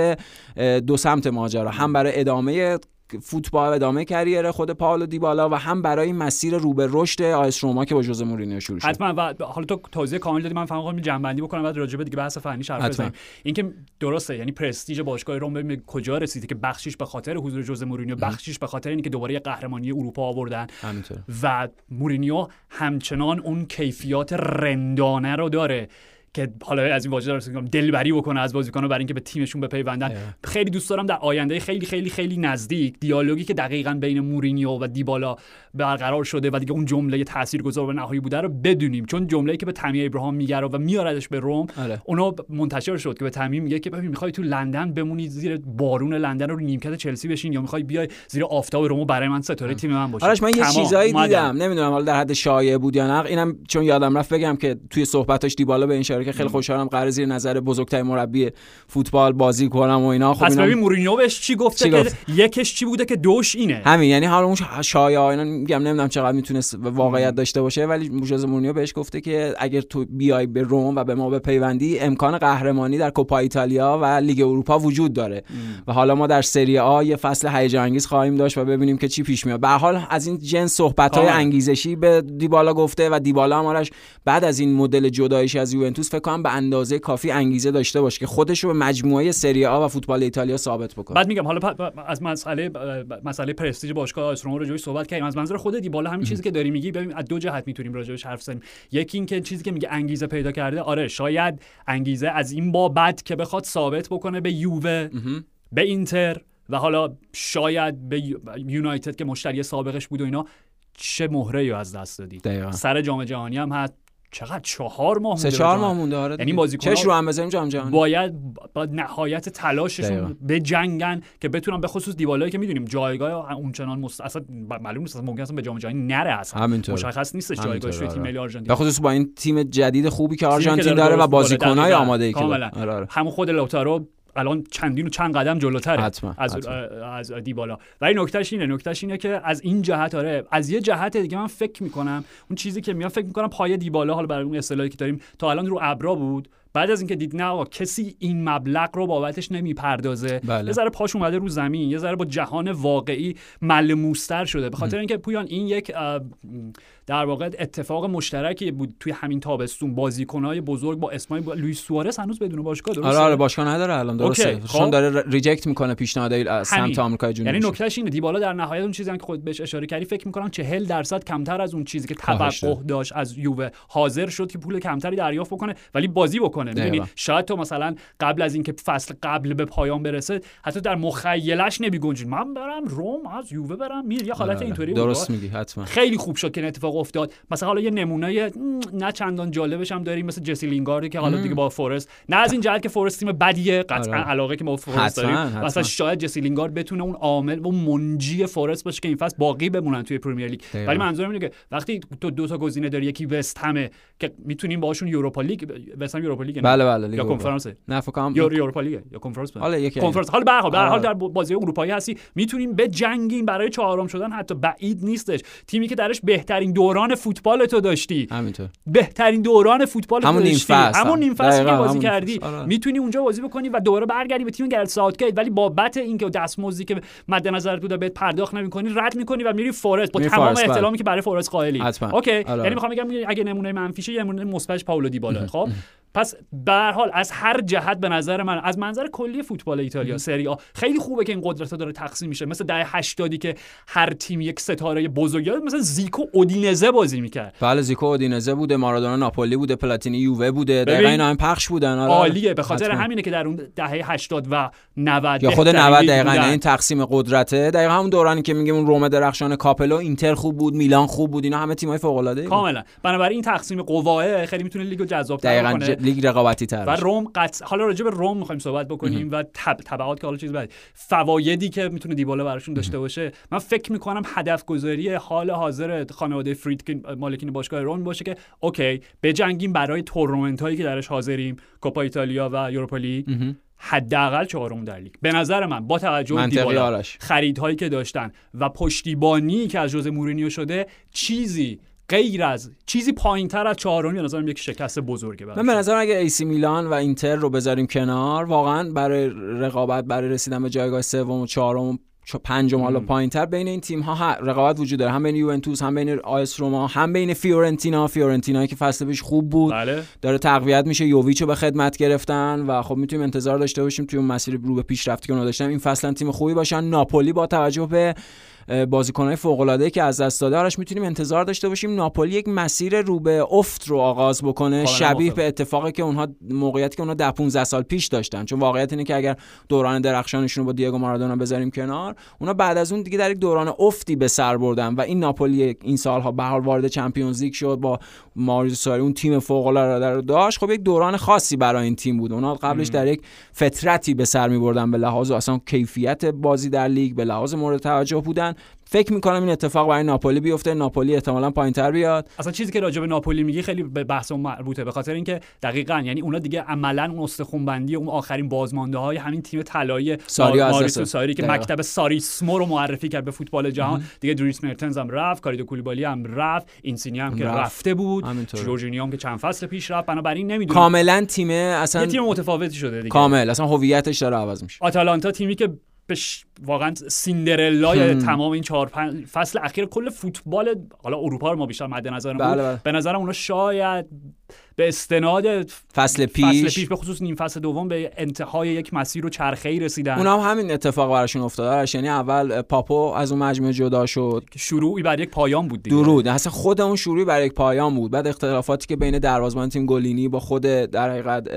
[SPEAKER 2] دو سمت ماجرا هم برای ادامه فوتبال ادامه career خود پاولو دیبالا و هم برای مسیر رو به رشد آ اس روما که با ژوزه مورینیو شروع شد.
[SPEAKER 1] حتما. و حالا تو توضیح کامل دادی. من فقط جمع بندی بکنم بعد راجع به دیگه بحث فنی حرف بزنیم. اینکه درسته یعنی پرستیژ باشگاه روم ببین کجا رسیده که بخشش به خاطر حضور ژوزه مورینیو بخشش به خاطر اینکه دوباره قهرمانی اروپا آوردن. و مورینیو همچنان اون کیفیات رندانه رو داره. که حالا از این واژه دارم دلبری بکنه از بازیکن‌ها برای اینکه به تیمشون بپیوندن. خیلی دوست دارم در آینده خیلی خیلی خیلی نزدیک دیالوگی که دقیقا بین مورینیو و دیبالا برقرار شده و دیگه اون جمله تاثیرگذار و نهایی بوده رو بدونیم. چون جمله‌ای که به تامی ابراهام میگه و میاردش به روم آره. اونو منتشر شد که به تامی میگه که ببین می‌خوای تو لندن بمونی زیر بارون لندن رو نیمکت چلسی بشین یا می‌خوای بیای زیر آفتاب روم برای من ستاره تیم من باشی.
[SPEAKER 2] آرش من یه چیزایی دیدم. نمی‌دونم حالا در حد شایعه بود یا نه. اینم چون یادم رفت بگم که توی صحبتاش دیبالا به این که خیلی خوشحالم قرار زیر نظر بزرگترین مربی فوتبال بازی کنم و اینا.
[SPEAKER 1] خب پس ببین مورینیو بهش چی گفته که یکش چی بوده که دوش اینه؟
[SPEAKER 2] همین یعنی حالا اون شایعه اینا میگم نمی‌دونم چقدر می‌تونست واقعیت داشته باشه ولی موجز مورینیو بهش گفته که اگر تو بیای به روم و به ما بپیوندی امکان قهرمانی در کوپا ایتالیا و لیگ اروپا وجود داره. و حالا ما در سری آ یه فصل هیجان انگیز خواهیم داشت و ببینیم که چی پیش میاد. به حال از این جنس صحبت های انگیزشی به دیبالا گفته و دیبالا هم بعد از این مدل جدایش از یوونتوس فکر کنم به اندازه کافی انگیزه داشته باشه که خودش رو به مجموعه سری آ و فوتبال ایتالیا ثابت بکنه.
[SPEAKER 1] بعد میگم حالا از مسئله مسئله پرستیژ باشگاه آیس روما رو صحبت کردیم. از منظر خود دیبالا همین چیزی که داری میگی ببین از دو جهت می‌تونیم راجعش حرف بزنیم. یکی اینکه چیزی که میگه انگیزه پیدا کرده آره شاید انگیزه از این بابت که بخواد ثابت بکنه به یووه به اینتر و حالا شاید به یونایتد که مشتری سابقش بود و اینا چه مهره از دست دادی؟ سر جام جهانی هم هست. چقدر چهار ماه
[SPEAKER 2] سه چهار ماه مونده آره
[SPEAKER 1] یعنی بازیکن
[SPEAKER 2] چش رو هم بزنیم جام جهانی.
[SPEAKER 1] باید با نهایت تلاششون به جنگن که بتونن به خصوص دیوالایی که می‌دونیم جایگاه اونچنان مست... اصلا معلوم نیست ممکن است به جام جهانی نره اصلا. مشخص نیستش جایگاهش توی تیم ملی آرژانتین.
[SPEAKER 2] به خصوص با این تیم جدید خوبی که آرژانتین داره و بازیکنای آماده ای که
[SPEAKER 1] آره، آره. همون خود لوتارو الان چندین و چند قدم جلوتره
[SPEAKER 2] حتما.
[SPEAKER 1] از
[SPEAKER 2] حتما.
[SPEAKER 1] از دیبالا ولی نکتهش اینه نکتهش اینه که از این جهت آره از یه جهت دیگه من فکر می‌کنم اون چیزی که میاد فکر می‌کنم پای دیبالا حالا برای اون اصطلاحی که داریم تا الان رو ابرا بود بعد از اینکه دید نه آقا کسی این مبلغ رو بابتش نمی‌پردازه
[SPEAKER 2] بله.
[SPEAKER 1] یه ذره پاش اومده رو زمین یه ذره با جهان واقعی ملموستر شده به خاطر اینکه پویان این یک در واقع اتفاق مشترکی بود توی همین تابستون. بازیکنهای بزرگ با اسمای با لوئیس سوارز هنوز بدون باشگاه درسته؟
[SPEAKER 2] آره آره باشگاه نداره الان درسته. چون
[SPEAKER 1] خب.
[SPEAKER 2] داره reject می‌کنه پیشنهادای از. سمت آمریکای جنوبی.
[SPEAKER 1] یعنی نکتهش اینه. دیبالا در نهایت اون چیزی که خود بهش اشاره کردی فکر می‌کنم 40 درصد کمتر از اون چیزی که توقع داشت از یووه حاضر شد که پول کمتری دریافت بکنه ولی بازی بکنه. می‌دونی؟
[SPEAKER 2] دقیقاً.
[SPEAKER 1] شاید تو مثلا قبل از اینکه فصل قبل به پایان برسه حتی در مخیلش نمیگنجید من برم روم از یووه برم میر یه حالت
[SPEAKER 2] آره،
[SPEAKER 1] اینطوری بود.
[SPEAKER 2] درست میگی حتما.
[SPEAKER 1] خیلی خوب شد که این اتفاق افتاد مثلا حالا یه نمونه نه چندان جالبش هم داریم مثل جسی لینگاردی که حالا دیگه با فورست نه از این جهت که فورست تیم بدیه قطعا
[SPEAKER 2] آره.
[SPEAKER 1] علاقه که ما فورست داریم. مثلا شاید جسی لینگارد بتونه اون عامل و منجی فورست باشه که این فصل باقی بمونن توی پرمیر لیگ. ولی منظورم اینه که وقتی تو دو تا گزینه داری یکی وستهمه که می‌تونیم باهاشون یوروپا لیگ وست هم یوروپا لیگ
[SPEAKER 2] بله بله
[SPEAKER 1] یا. کنفرانس
[SPEAKER 2] نه فکر
[SPEAKER 1] یوروپا لیگ یا کنفرانس.
[SPEAKER 2] حالا یکی
[SPEAKER 1] کنفرانس حالا به هر حال به هر حال
[SPEAKER 2] آره.
[SPEAKER 1] در بازی اروپایی هستی می‌تونیم بجنگین برای چهارم شدن حتی بعید نیستش تیمی که درش بهترین دوران فوتبال تو داشتی
[SPEAKER 2] همینطور
[SPEAKER 1] بهترین دوران فوتبال تو
[SPEAKER 2] همون
[SPEAKER 1] داشتی
[SPEAKER 2] فصل
[SPEAKER 1] همون
[SPEAKER 2] هم.
[SPEAKER 1] نیم فصل که بازی کردی.
[SPEAKER 2] آره.
[SPEAKER 1] می‌تونی اونجا بازی بکنی و دوباره برگردی به تیم گرت ساوتگیت ولی بابت اینکه دستمزدی که مد نظر بوده بهت پرداخت نمی‌کنی رد می‌کنی و میری فورست با تمام
[SPEAKER 2] بله.
[SPEAKER 1] احترامی که برای فورست قائلی. okay
[SPEAKER 2] آره.
[SPEAKER 1] یعنی می‌خوام بگم اگه نمونه منفیشه یه نمونه مثبتش پاولو دیبالا خب پس به هر حال از هر جهت به نظر من از منظر کلی فوتبال ایتالیا سری آ خیلی خوبه که این قدرت ها داره تقسیم میشه مثل دهه 80 که هر تیم یک ستاره بزرگ یاد مثلا زیکو اودینزه بازی می‌کرد
[SPEAKER 2] بله زیکو اودینزه بوده مارادونا ناپولی بوده پلاتینی یووه بوده دقیقا. اینا هم پخش بودن آره.
[SPEAKER 1] عالیه به خاطر
[SPEAKER 2] حتما.
[SPEAKER 1] همینه که در اون دهه 80 و 90
[SPEAKER 2] یا خود
[SPEAKER 1] بهترین
[SPEAKER 2] 90
[SPEAKER 1] لیگ
[SPEAKER 2] دقیقا. این تقسیم قدرته دقیقا همون دورانی که میگیم اون روم درخشان کاپلو اینتر خوب بود میلان خوب بود اینا همه تیمای فوق العاده
[SPEAKER 1] کاملا بنابراین این تقسیم قواه خیلی می‌تونه لیگو جذاب
[SPEAKER 2] دقیقا
[SPEAKER 1] کنه
[SPEAKER 2] لیگ رقابتی تر
[SPEAKER 1] و. روم قطع حالا راجع به روم می‌خوایم صحبت بکنیم و تب... تبعات که حالا چیز بعد فوایدی که می‌تونه دیبالا براشون داشته باشه. من فکر می‌کنم هدف گذاری حال حاضر خانواده فریدکین مالکین باشگاه روم باشه که okay بجنگیم برای تورنمنت هایی که درش حاضریم کوپا ایتالیا و یوروپا لیگ. حداقل چهارم در لیگ. به نظر من با توجه به دیبالا
[SPEAKER 2] آرش.
[SPEAKER 1] خریدهایی که داشتن و پشتیبانی که از ژوزه مورینیو شده چیزی غیر از چیزی پایین تر از چهارمی به نظرم یک شکست بزرگه
[SPEAKER 2] من. به نظرم اگه ایسی میلان و اینتر رو بذاریم کنار واقعا برای رقابت برای رسیدن به جایگاه سوم و چهارم و چ- پنجم حالا پایینتر بین این تیم ها رقابت وجود داره. هم بین یوونتوس هم بین آ اس روما هم بین فیورنتینا. فیورنتینا که فصل پیش خوب بود.
[SPEAKER 1] بله.
[SPEAKER 2] داره تقویت میشه. یوویچو به خدمت گرفتن و خب می‌تونیم انتظار داشته باشیم توی اون مسیر رو به پیشرفتی که اونا داشتن. این فصلا تیم خوبی باشن. ناپولی با توجه به بازیکنهای فوق العاده که از دست داده آرش می‌تونیم انتظار داشته باشیم ناپولی یک مسیر رو به افت رو آغاز بکنه شبیه. به اتفاقی که اونها موقعیتی که اونها ده 15 سال پیش داشتن. چون واقعیت اینه که اگر دوران درخشانشون رو با دیگو مارادونا بذاریم کنار اونا بعد از اون دیگه در یک دوران افتی به سر بردن و این ناپولی این سالها به حال وارد چمپیونز لیگ شد با ماریو ساری اون تیم فوق العاده رو داشت. خب یک دوران خاصی برای این تیم بود. اونا قبلش در یک فترتی به سر می بردن به لحاظ اصلا کیفیت بازی در لیگ به لحاظ مورد توجه بودن. فکر می‌کنم این اتفاق برای ناپولی بیفته. ناپولی احتمالاً پایینتر بیاد.
[SPEAKER 1] اصلا چیزی که راجع به ناپولی میگی خیلی به بحث مربوطه. به خاطر اینکه دقیقا یعنی اونا دیگه عملا اون استخونبندی اون آخرین بازمانده های همین تیم طلایی ماریسو ساری که
[SPEAKER 2] دقیقا.
[SPEAKER 1] مکتب ساریسمو رو معرفی کرد به فوتبال جهان. دیگه دریس مرتنز هم رفت کاریدو کولیبالی هم رفت اینسینی هم که
[SPEAKER 2] رفت.
[SPEAKER 1] رفته بود. جورجینیو هم که چند فصل پیش رفت. بنابراین نمی‌دونم.
[SPEAKER 2] کاملا تیم اصلا
[SPEAKER 1] یه تیم متفاوتی شده دیگه.
[SPEAKER 2] کامل. اصلا هویتش داره عوض میشه.
[SPEAKER 1] آتالانتا تیمی که بش... واقعا سیندرلای
[SPEAKER 2] هم.
[SPEAKER 1] تمام این چهار پنج فصل اخیر کل فوتبال حالا اروپا رو ما بیشتر مد نظرمون
[SPEAKER 2] بله،
[SPEAKER 1] بود.
[SPEAKER 2] بله.
[SPEAKER 1] به نظرم اونا شاید به استناد
[SPEAKER 2] فصل پیش,
[SPEAKER 1] فصل پیش. به خصوص نیم فصل دوم به انتهای یک مسیر و چرخه ای رسیدن.
[SPEAKER 2] اونا هم همین اتفاق براشون افتاد یعنی اول پاپو از اون مجموعه جدا شد.
[SPEAKER 1] شروعی بر یک پایان بود دیگه.
[SPEAKER 2] درود. اصلا خود اون شروعی برای یک پایان بود. بعد اختلافاتی که بین دروازه‌بان تیم گلینی با خود در حقیقت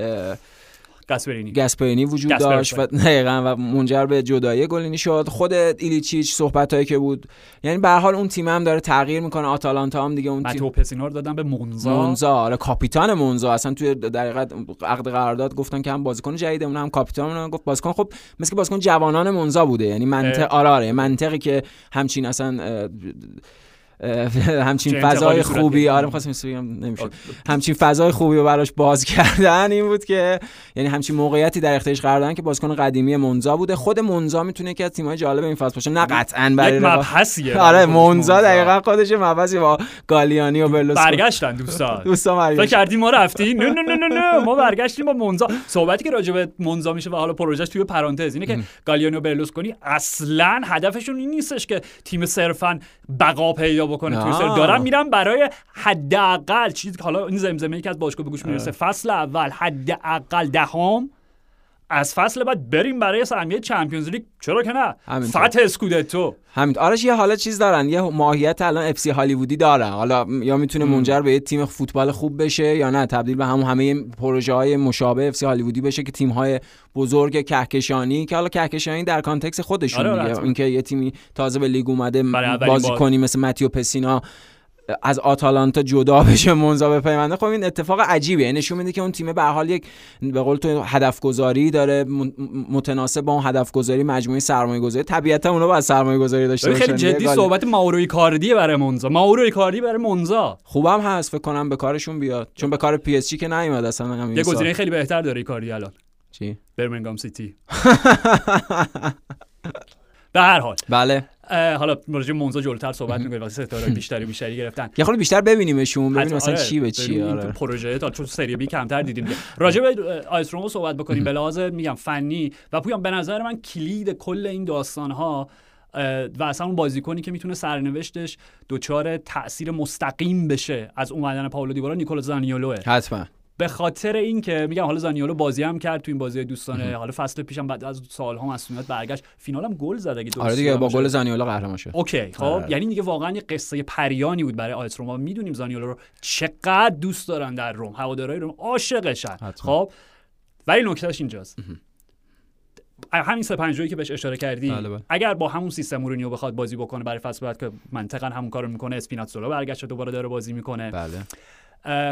[SPEAKER 1] گاسپرینی.
[SPEAKER 2] گسپرینی وجود
[SPEAKER 1] گسپرینی.
[SPEAKER 2] داشت و دقیقا و منجر به جدایی گلینی شد. خود ایلیچیچ صحبتایی که بود یعنی به هر حال اون تیم هم داره تغییر می‌کنه. آتالانتا هم دیگه اون تیم
[SPEAKER 1] متو پسینا رو دادن به مونزا.
[SPEAKER 2] مونزا. آره کاپیتان مونزا. اصلا توی در عقد قرارداد گفتن که هم بازیکن جدیده اون هم کاپیتان اون گفت بازیکن خب مثل بازیکن جوانان مونزا بوده. یعنی منطق. آره آره منطقی که همچین اصلا همچین فضای خوبی آره می‌خواستم نمیشه همچین فضای خوبی رو براش باز کردن این بود که یعنی همچین موقعیتی در اختیارش قرار دادن که بازیکن قدیمی مونزا بوده. خود مونزا می‌تونه یکی از تیم‌های جالب این فصل باشه. نه قطعا برای
[SPEAKER 1] مبحثیه.
[SPEAKER 2] آره مونزا دقیقاً خودش مبحثی با گالیانی و برلوسکونی
[SPEAKER 1] برگشتن دوستان.
[SPEAKER 2] دوستان
[SPEAKER 1] فکر کردیم ما رفتیم؟ نه نه نه نه ما برگشتیم با مونزا صحبتی که راجع به مونزا میشه و حالا پروژهش توی پرانتز اینه که گالیانی و برلوسکونی اصلا هدفشون این نیستش که تیم صرفا بقا پیدا بکنه توی سری آ دارن میرن برای حداقل چیزی که حالا این زمزمه که از باشگاه به گوش می‌رسه فصل اول حداقل دهم از فصل بعد بریم برای سهمیه Champions League. چرا که نه؟ فتح اسکودتو.
[SPEAKER 2] همین. آرش یه حالا چیز دارن. یه ماهیت الان FC Hollywood ی دارن حالا یا می‌تونه منجر به یه تیم فوتبال خوب بشه یا نه؟ تبدیل به همون همه پروژه های مشابه FC Hollywood ی بشه که تیم های بزرگ کهکشانی که حالا کهکشانی در context خودشون آره دیگه. اینکه یه تیمی تازه به لیگ اومده بازی کنی مثل متیو پسینا. از آتالانتا جدا بشه مونزا بپیونده خب این اتفاق عجیبه یعنی نشون میده که اون تیم به حال یک به قول تو هدف گذاری داره متناسب با اون هدف گذاری مجموعه سرمایه گذاری طبیعتا اونا باید سرمایه گذاری داشته
[SPEAKER 1] باشن. خیلی جدی صحبت مائورو ایکاردی برای مونزا مائورو ایکاردی برای مونزا
[SPEAKER 2] خوبم هست فکر کنم به کارشون بیاد. چون به کار پی اس جی که نیومد اصلا
[SPEAKER 1] یه گزینه خیلی بهتر داره ایکاردی الان.
[SPEAKER 2] چی؟
[SPEAKER 1] برمنگام سیتی. به هر حال.
[SPEAKER 2] بله.
[SPEAKER 1] حالا راجع مونزا جلوتر صحبت می‌کنیم واسه ستاره بیشتری بیشتری گرفتن.
[SPEAKER 2] یه خورده بیشتر ببینیمشون ببینیم مثلا
[SPEAKER 1] آره
[SPEAKER 2] چی به چی
[SPEAKER 1] آره. پروژه تا چون سری بی کمتر دیدیم راجع به آیس رومو صحبت بکنیم به لحاظ میگم فنی و پویان به نظر من کلید کل این داستان ها و اصلا اون بازیکنی که می‌تونه سرنوشتش دچار تاثیر مستقیم بشه از اومدن پاولو دیبارا نیکولا زانیولوه.
[SPEAKER 2] حتما.
[SPEAKER 1] به خاطر اینکه میگم حالا زانیولو بازی هم کرد تو این بازی دوستانه حالا فصل پیشم بعد از سالها مسئولیت برگشت. فینال هم گل زد اگه
[SPEAKER 2] آره دیگه با گل زانیولو قهرمان شد.
[SPEAKER 1] okay خب آره. یعنی دیگه واقعا یه قصه پریانی بود برای آ اس روم می‌دونیم زانیولو رو چقدر دوست دارن در روم. هوادارهای روم عاشقشن. خب ولی نکتهش اینجاست. همین سه پنج که بهش اشاره کردی
[SPEAKER 2] بله بله.
[SPEAKER 1] اگر با همون سیستم مورینیو بخواد بازی بکنه برای فصل بعد که منطقا همون کارو می‌کنه اسپیناتزولا برگشت دوباره داره بازی می‌کنه.
[SPEAKER 2] بله.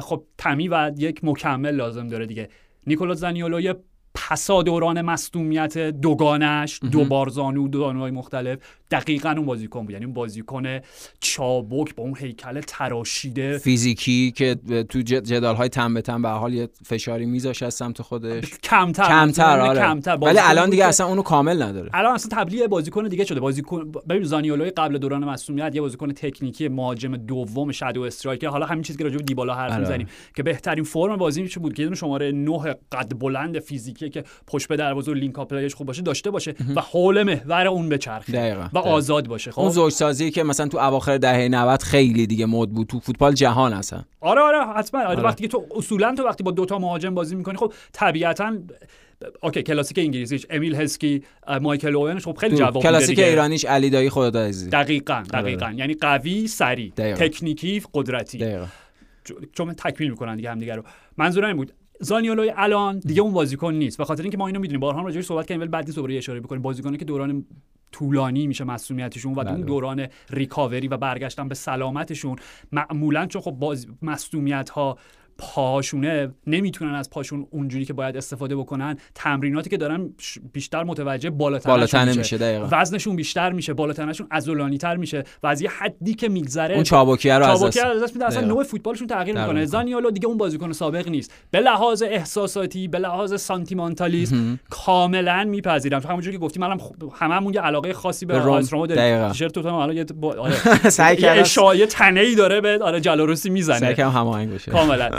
[SPEAKER 1] خب تمی و یک مکمل لازم داره دیگه. نیکولا زانیولو یه پسا دوران مصدومیت دوگانش دو بارزانو دو های مختلف. دقیقا اون بازیکن بود. یعنی اون بازیکن چابک با اون هیکل تراشیده.
[SPEAKER 2] فیزیکی که تو جدال های تن به تن به حال یه فشاری میذاش از سمت خودش.
[SPEAKER 1] کمتر.
[SPEAKER 2] کمتر
[SPEAKER 1] آره. کمتر.
[SPEAKER 2] ولی الان دیگه اصلا اونو کامل نداره.
[SPEAKER 1] الان اصلا تبلیغ بازیکن دیگه شده. بازیکن ببین زانیولو قبل دوران مصونیت یه بازیکن تکنیکی مهاجم دوم شادو استرایکر. حالا همین چیزی که راجع به دیبالا حرف آره. می‌زنیم که بهترین فرم بازی میشه بود؟ که یه شماره 9 قد بلند فیزیکی که پشت به دروازه و link up خوب باشه داشته باشه و حول محور اون بچرخه. و آزاد باشه خب؟
[SPEAKER 2] اون زوج سازی که مثلا تو اواخر دهه 90 خیلی دیگه مد بود تو فوتبال جهان هستن
[SPEAKER 1] آره آره حتما. آره, آره. وقتی که تو اصولا تو وقتی با دوتا مهاجم بازی می‌کنی خب طبیعتا okay کلاسیک انگلیسیش امیل هسکی مایکل اوونش خب خیلی جواب
[SPEAKER 2] کلاسیک ایرانیش علی دایی خداداد عزیزی
[SPEAKER 1] دقیقاً دقیقاً. آره. یعنی قوی سری تکنیکی قدرتی. دقیقا. چون تکمیل می‌کنن دیگه هم دیگه رو. منظورم این بود. زانیولو الان دیگه اون بازیکن نیست. به خاطر اینکه ما اینو می‌دونیم. بارها راجعش صحبت کردیم ولی بعد نیست دوباره اشاره بکنیم. بازیکنی که دوران طولانی میشه مسئولیتشون و اون بله. دوران ریکاوری و برگشتن به سلامتشون معمولا چون خب باز ها پاشونه نمی‌تونن از پاشون اونجوری که باید استفاده بکنن تمریناتی که دارن بیشتر متوجه بالاتنه
[SPEAKER 2] میشه, دقیقا.
[SPEAKER 1] وزنشون بیشتر میشه بالاتنشون عضلانی تر میشه. و از یه حدی که میگذره
[SPEAKER 2] اون چابکی رو از
[SPEAKER 1] دست میده. اصلا نوع فوتبالشون تغییر می‌کنه. زانیولو دیگه اون بازیکن سابق نیست. به لحاظ احساساتی به لحاظ سانتیمانتالیسم کاملا میپذیرم. تو همونجوری که گفتیم منم هممون یه علاقه خاصی به آیس رومو داریم تیشرت تو حالا یه آره. سعی تنه داره به آره جلاروسی می‌زنه.
[SPEAKER 2] سعی هماهنگ بشه.
[SPEAKER 1] کاملا.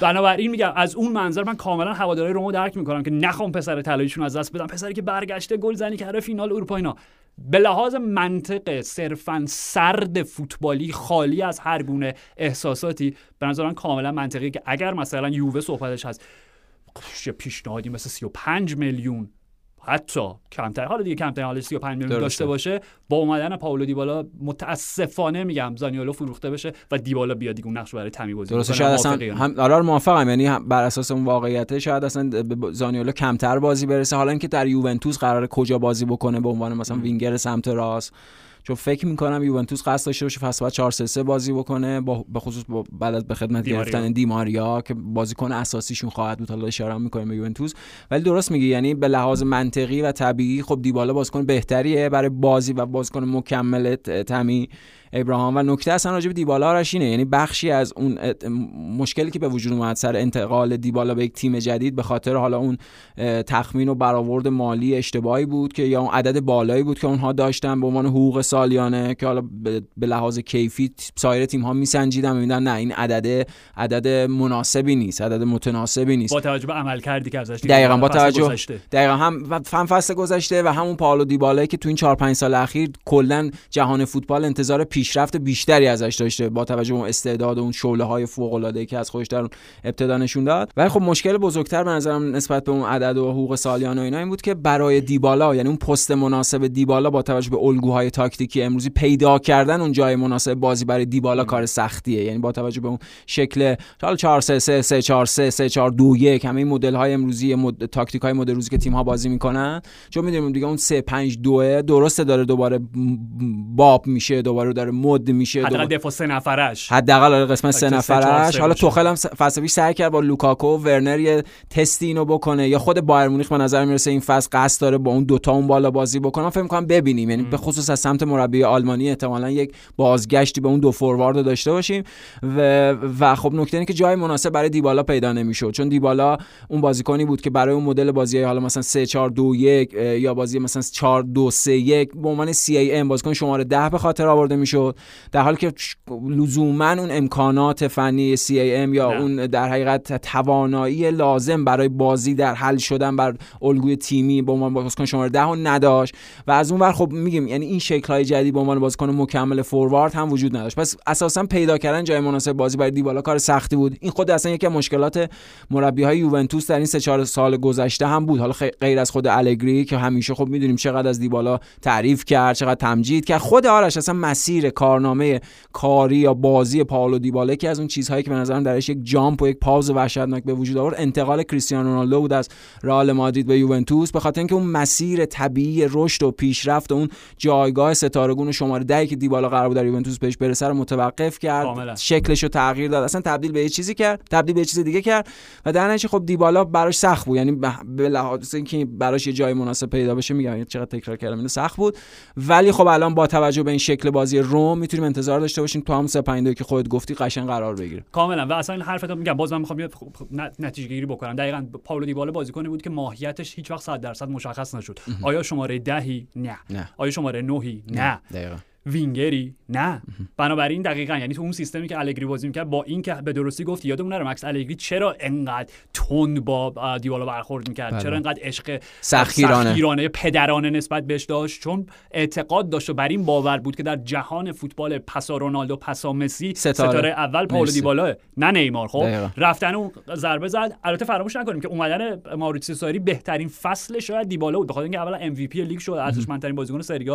[SPEAKER 1] بنابراین میگم از اون منظر من کاملا هواداری رومو درک می‌کنم که نخوام پسر طلاییشون از دست بدم. پسری که برگشته گل زنی کرده فینال اروپا اینا. به لحاظ منطق صرفا سرد فوتبالی خالی از هر گونه احساساتی به نظرم کاملا منطقی که اگر مثلا یووه صحبتش هست پیشنهادی مثل 35 میلیون حتی کمتر. حالا دیگه کمتر حالا 35 میلیون داشته باشه. با اومدن پاولو دیبالا متاسفانه میگم زانیولو فروخته بشه و دیبالا بیاد دیگه اون نقش برای تمی بازی
[SPEAKER 2] درسته. شاید اصلا هم آره موافقم. یعنی بر اساس اون واقعیت شاید اصلا زانیولو کمتر بازی برسه. حالا اینکه در یوونتوس قرار کجا بازی بکنه به عنوان مثلا وینگر سمت راست. چون فکر می‌کنم یوونتوس قصد داشته باشه فصل بعد 4 3 بازی بکنه با به خصوص با بعد از به خدمت گرفتن دیماریا که بازیکن اساسیشون خواهد بود. حالا اشاره می‌کنیم به یوونتوس. ولی درست میگی یعنی به لحاظ منطقی و طبیعی خب دیبالا بازیکن بهتریه برای بازی و بازیکن مکمل تمی. ابراهام و نکته اصلا راجع به دیبالا آرش اینه. یعنی بخشی از اون مشکلی که به وجود اومد سر انتقال دیبالا به یک تیم جدید به خاطر حالا اون تخمین و برآورد مالی اشتباهی بود که یا اون عدد بالایی بود که اونها داشتن به عنوان حقوق سالیانه که حالا به لحاظ کیفی سایر تیم ها میسنجیدن میدن نه این عدد عدد مناسبی نیست عدد متناسبی نیست.
[SPEAKER 1] با توجه به عمل کردی که ازش
[SPEAKER 2] دقیقاً با توجه دقیقاً هم فن فصل گذشته و همون پالو دیبالایی که تو این 4 5 سال اخیر کلا جهان فوتبال انتظار پیشرفت بیشتری ازش داشته با توجه به استعداد و اون شعله های فوق العاده که از خودش در ابتدا نشون داد. ولی خب مشکل بزرگتر به نظرم نسبت به اون عدد و حقوق سالیانه و اینا این بود که برای دیبالا یعنی اون پست مناسب دیبالا با توجه به الگوهای تاکتیکی امروزی پیدا کردن اون جای مناسب بازی برای دیبالا کار سختیه. یعنی با توجه به اون شکل حالا 4 3 3 3 4 3 3 4 2 1 همه مدل های امروزی مد... تاکتیک های مدل روزی که تیم ها بازی می‌کنن. چون می‌دونیم دیگه اون 3 5 2 درسته داره دوباره باب میشه دوباره داره مد میشه
[SPEAKER 1] حداقل دفاع سه نفرش.
[SPEAKER 2] حداقل قسمت سه نفرش. حالا توخل هم فصل پیش سعی کرد با لوکاکو و ورنر یه تستی اینو بکنه یا خود بایر مونیخ به نظر می‌رسه این فصل قصد داره با اون دوتا اون بالا بازی بکنه. فکر می‌کنم ببینیم. یعنی به خصوص از سمت مربی آلمانی احتمالا یک بازگشتی به اون دو فوروارد داشته باشیم و, و خب نکته اینه که جای مناسب برای دیبالا پیدا نمی‌شد. چون دیبالا اون بازیکنی بود که برای اون مدل بازی حالا مثلا 3 4 2 1 یا بازی مثلا 4 2 3 1 به عنوان سی ای ام بازیکن شماره 10 به خاطر آورده می‌شد. در حالی که لزوما اون امکانات فنی سی ای ام یا نه. اون در حقیقت توانایی لازم برای بازی در حل شدن بر الگوی تیمی به عنوان بازیکن شماره 10 نداشت و از اون ور خب میگیم یعنی این شکل های جدید به عنوان بازیکن مکمل فوروارد هم وجود نداشت. پس اساسا پیدا کردن جای مناسب بازی برای دیبالا کار سختی بود. این خود اصلا یکی از مشکلات مربی های یوونتوس در این سه چهار سال گذشته هم بود. حالا غیر از خود الگری که همیشه خب می‌دونیم چقدر از دیبالا تعریف کرد چقدر تمجید کرد. خود آرش اصلا مسیر کارنامه کاری یا بازی پاولو دیبالا که از اون چیزهایی که به نظرم درش یک جامپ و یک پاوز وحشتناک به وجود آورد انتقال کریستیانو رونالدو بود از رئال مادرید به یوونتوس. به خاطر اینکه اون مسیر طبیعی رشد و پیشرفت و اون جایگاه ستارگون شماره 10 که دیبالا قرار بود در یوونتوس بهش برسه رو متوقف کرد. شکلش رو تغییر داد. اصلا تبدیل به یه چیزی کرد تبدیل به یه چیز دیگه کرد و در نتیجه خب دیبالا براش سخت بود. یعنی به لحاظ اینکه براش یه جای مناسب پیدا بشه میگم یعنی چقدر تکرار کردم اینو سخت بود. ولی خب الان با توجه به این شکل بازی روم می‌تونیم انتظار داشته باشیم تو هم 3 5 که خودت گفتی قشنگ قرار بگیره
[SPEAKER 1] کاملا. و اصلا این حرفتو میگم باز من می‌خوام نتیجه گیری بکنم. دقیقاً پاولو دیبالا بازیکنی بود که ماهیتش هیچ وقت 100 درصد مشخص نشد. آیا شماره دهی؟ نه. نه. آیا شماره نهی؟ نه, نه. وینگری. نه. بنابراین دقیقا یعنی تو اون سیستمی که الگری بازی می‌کرد با این که به درستی گفت یادمون نره مکس الگری چرا انقدر تند با دیوالا برخورد می‌کرد؟ بله. چرا انقدر عشق
[SPEAKER 2] سخیرانه.
[SPEAKER 1] سخیرانه پدرانه نسبت بهش داشت؟ چون اعتقاد داشت و بر این باور بود که در جهان فوتبال پسا رونالدو پسا مسی ستاره, ستاره اول پاولو دیبالا نه نیمار. خب رفتن اون ضربه زد. البته فراموش نکنیم که اومدن مائوریتسیو ساری بهترین فصل شاید دیبالا بود. بخاطر اینکه اولا MVP لیگ شد ارزشمندترین بازیکن سری آ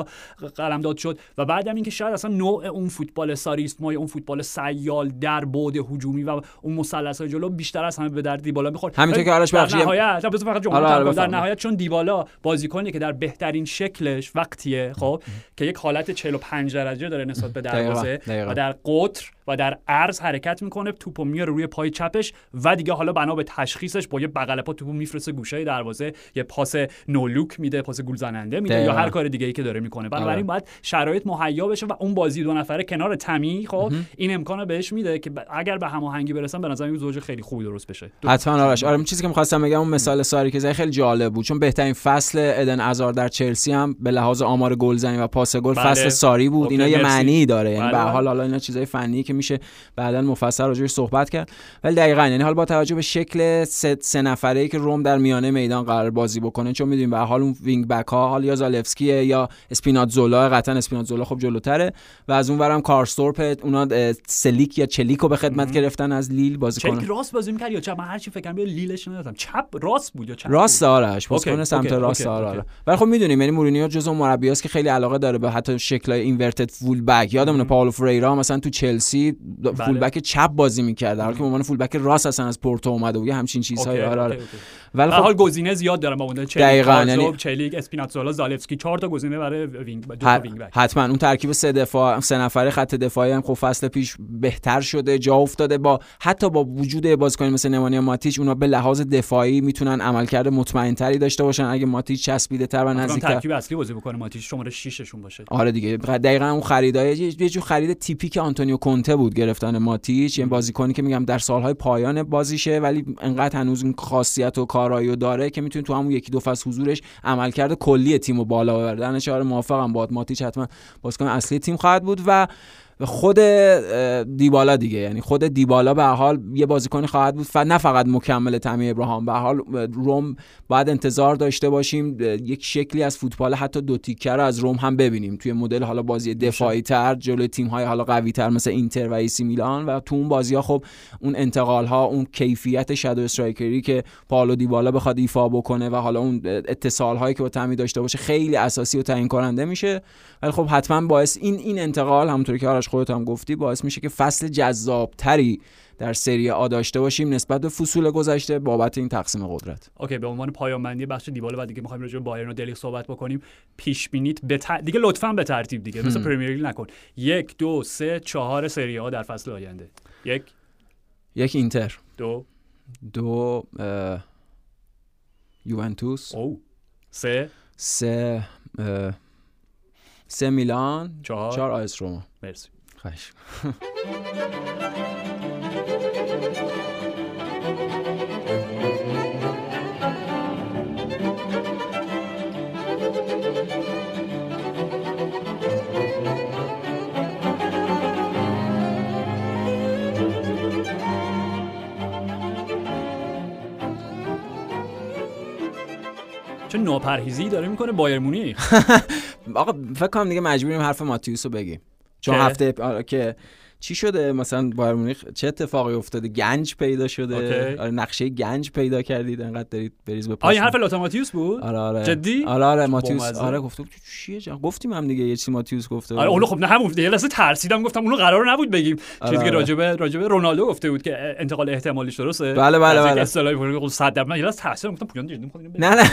[SPEAKER 1] قلمداد شد و بعدم اینکه شاید اصلا نوع اون فوتبال ساریسمای اون فوتبال سیال در بعد هجومی و اون مثلث جلو بیشتر از همه به درد دیبالا می‌خورد
[SPEAKER 2] همینطور که آرش بخشی
[SPEAKER 1] نهایت فقط آره، آره، در نهایت چون دیبالا بازیکنی که در بهترین شکلش وقتیه خب که یک حالت 45 درجه داره نسبت به دروازه و در قطر و در عرض حرکت می‌کنه توپو میاره روی پای چپش و دیگه حالا بنا به تشخیصش با یه بغل پا توپو میفرسته گوشه دروازه یه پاس نولوک میده پاس گل زننده میده یا هر کار دیگه ای که داره می‌کنه. بنابراین آره. باید شرایط مهیا بشه و اون بازی دو نفره کنار تمی خب این امکانو بهش میده که اگر به هماهنگی برسن به نظر زوج خیلی خوبی درست بشه.
[SPEAKER 2] حتما آرش. آره چیزی که می‌خواستم بگم اون مثال ساری که خیلی جالب بود. چون بهترین فصل ادن ازار در چلسی هم به لحاظ آمار گلزنی و پاس گل بله. فصل ساری بود. اینا یه معنی داره. یعنی به بله. حال حالا اینا چیزای فنی که میشه. بعد بعدا مفصل راجعش صحبت کرد. ولی دقیقا یعنی حال با توجه به شکل سه, سه نفره ای که روم در میانه میدان قرار بازی بکنه چون می‌دونیم به حال اون wing back ها حال یا زالفسکیه یا اسپیناتزولا قطعا اسپیناتزولا خب جلوتره. و از اون ورم کارسدورپ اونا سلیک یا چلیکو به خدمت گرفتن از لیل بازی کنه
[SPEAKER 1] چلیک راست بازی می‌کرد یا چپ؟ من هر چی فکر کنم لیلش ندادم. چپ راست بود یا چپ
[SPEAKER 2] راست آرش. بازیکن سمت راست آره ولی خب می‌دونیم یعنی مورینیو جزو مربیاست که خیلی علاقه داره به حتی شکل inverted full back یادمونه پاولو فریرا مثلا تو چلسی لواندوفسکی بله. full back چپ بازی می‌کرد. در حالی که به عنوان full back راست اصلا از پورتو اومده بود همچین چیزهایی. آره آره.
[SPEAKER 1] ولی خب حال گزینه زیاد دارم با اون چلیک یعنی چلیک اسپیناتزولا زالفسکی چهار تا گزینه برای wing دو تا wing back
[SPEAKER 2] حتما. اون ترکیب سه دفاع سه نفره خط دفاعی هم خب فصل پیش بهتر شده جا افتاده. با حتی با وجود بازیکن مثل نمانیا ماتیچ اونا به لحاظ دفاعی می‌تونن عملکرد مطمئنتری داشته باشن. اگه ماتیچ چسبیده تر و نزدیک
[SPEAKER 1] ترکیب اصلی بازی بکنه ماتیچ شماره 6 شون باشه.
[SPEAKER 2] آره دیگه. دقیقاً اون خریدای یه جور خرید تیپیک آنتونیو کونته بود گرفتن ماتیچ. یه بازیکنی که میگم در سالهای پایان بازیشه ولی انقدر هنوز این خاصیت و کارایی داره که می‌تونه تو همون یکی دو فصل حضورش عملکرد کلی تیمو بالا ببره. در نتیجه موافقم با ماتیچ حتما بازیکن اصلی تیم خواهد بود و خود دیبالا دیگه. یعنی خود دیبالا به حال یه بازیکنی خواهد بود. نه فقط مکمل تمی ابراهام به حال روم باید انتظار داشته باشیم. یک شکلی از فوتبال حتی دو تیکه رو از روم هم ببینیم. توی مدل حالا بازی دفاعی تر جلوی تیم های حالا قوی تر مثل اینتر و ایسی میلان و تو اون بازی ها خب اون انتقال ها اون کیفیت shadow striker ی که پاولو دیبالا بخواد ایفا بکنه و حالا اون اتصال هایی که با تمی داشته باشه خیلی اساسی و تعیین کننده میشه. ولی خب حتما باعث این این انتقال همونطوری که آرش خودت هم گفتی باعث میشه که فصل جذابتری در سری آ داشته باشیم نسبت به فصول گذشته بابت این تقسیم قدرت.
[SPEAKER 1] okay به عنوان پایان بندی بخش دیبالا و دیگه می‌خوایم راجع به بایرن و دلیخت صحبت بکنیم. پیش بینیت به دیگه لطفا به ترتیب دیگه مثل پرمیر لیگ نکن. یک دو سه چهار سری آ در فصل آینده. یک.
[SPEAKER 2] یک اینتر.
[SPEAKER 1] دو.
[SPEAKER 2] دو یوونتوس.
[SPEAKER 1] او سه.
[SPEAKER 2] سه سه میلان.
[SPEAKER 1] چهار.
[SPEAKER 2] چهار آیس روما.
[SPEAKER 1] مرسی.
[SPEAKER 2] خواهش
[SPEAKER 1] چه ناپرهیزی داره می‌کنه بایر مونیخ.
[SPEAKER 2] آقا فکر کنم دیگه مجبوریم حرف ماتیوس رو بگیم. چون هفته آره که چی شده؟ مثلا بایر مونیخ چه اتفاقی افتاده؟ گنج پیدا شده؟ آره نقشه گنج پیدا کردید انقدر دارید بریز به
[SPEAKER 1] آیا حرف لاتاماتیوس بود؟
[SPEAKER 2] آره آره.
[SPEAKER 1] جدی؟
[SPEAKER 2] آره آره ماتیوس. آره گفته چیه؟ جا گفتیم هم دیگه یه چی ماتیوس گفته
[SPEAKER 1] آره اونو خب نه همون یه لحظه ترسیدم گفتم اونو قرار نبود بگیم. آره چیزی که آره. راجبه راجبه رونالدو گفته بود که انتقال احتمالیش درسته.
[SPEAKER 2] بله بله بله.
[SPEAKER 1] اصطلاحی بود 100 درصد. من یه لحظه ترسیدم گفتم پویان جدی
[SPEAKER 2] نه نه.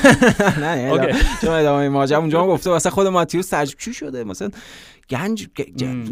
[SPEAKER 2] نه اوکی. چون ادامه ماجرا اونجا گفته واسه خود ماتیوس ترجمه چی شده؟ مثلا گنج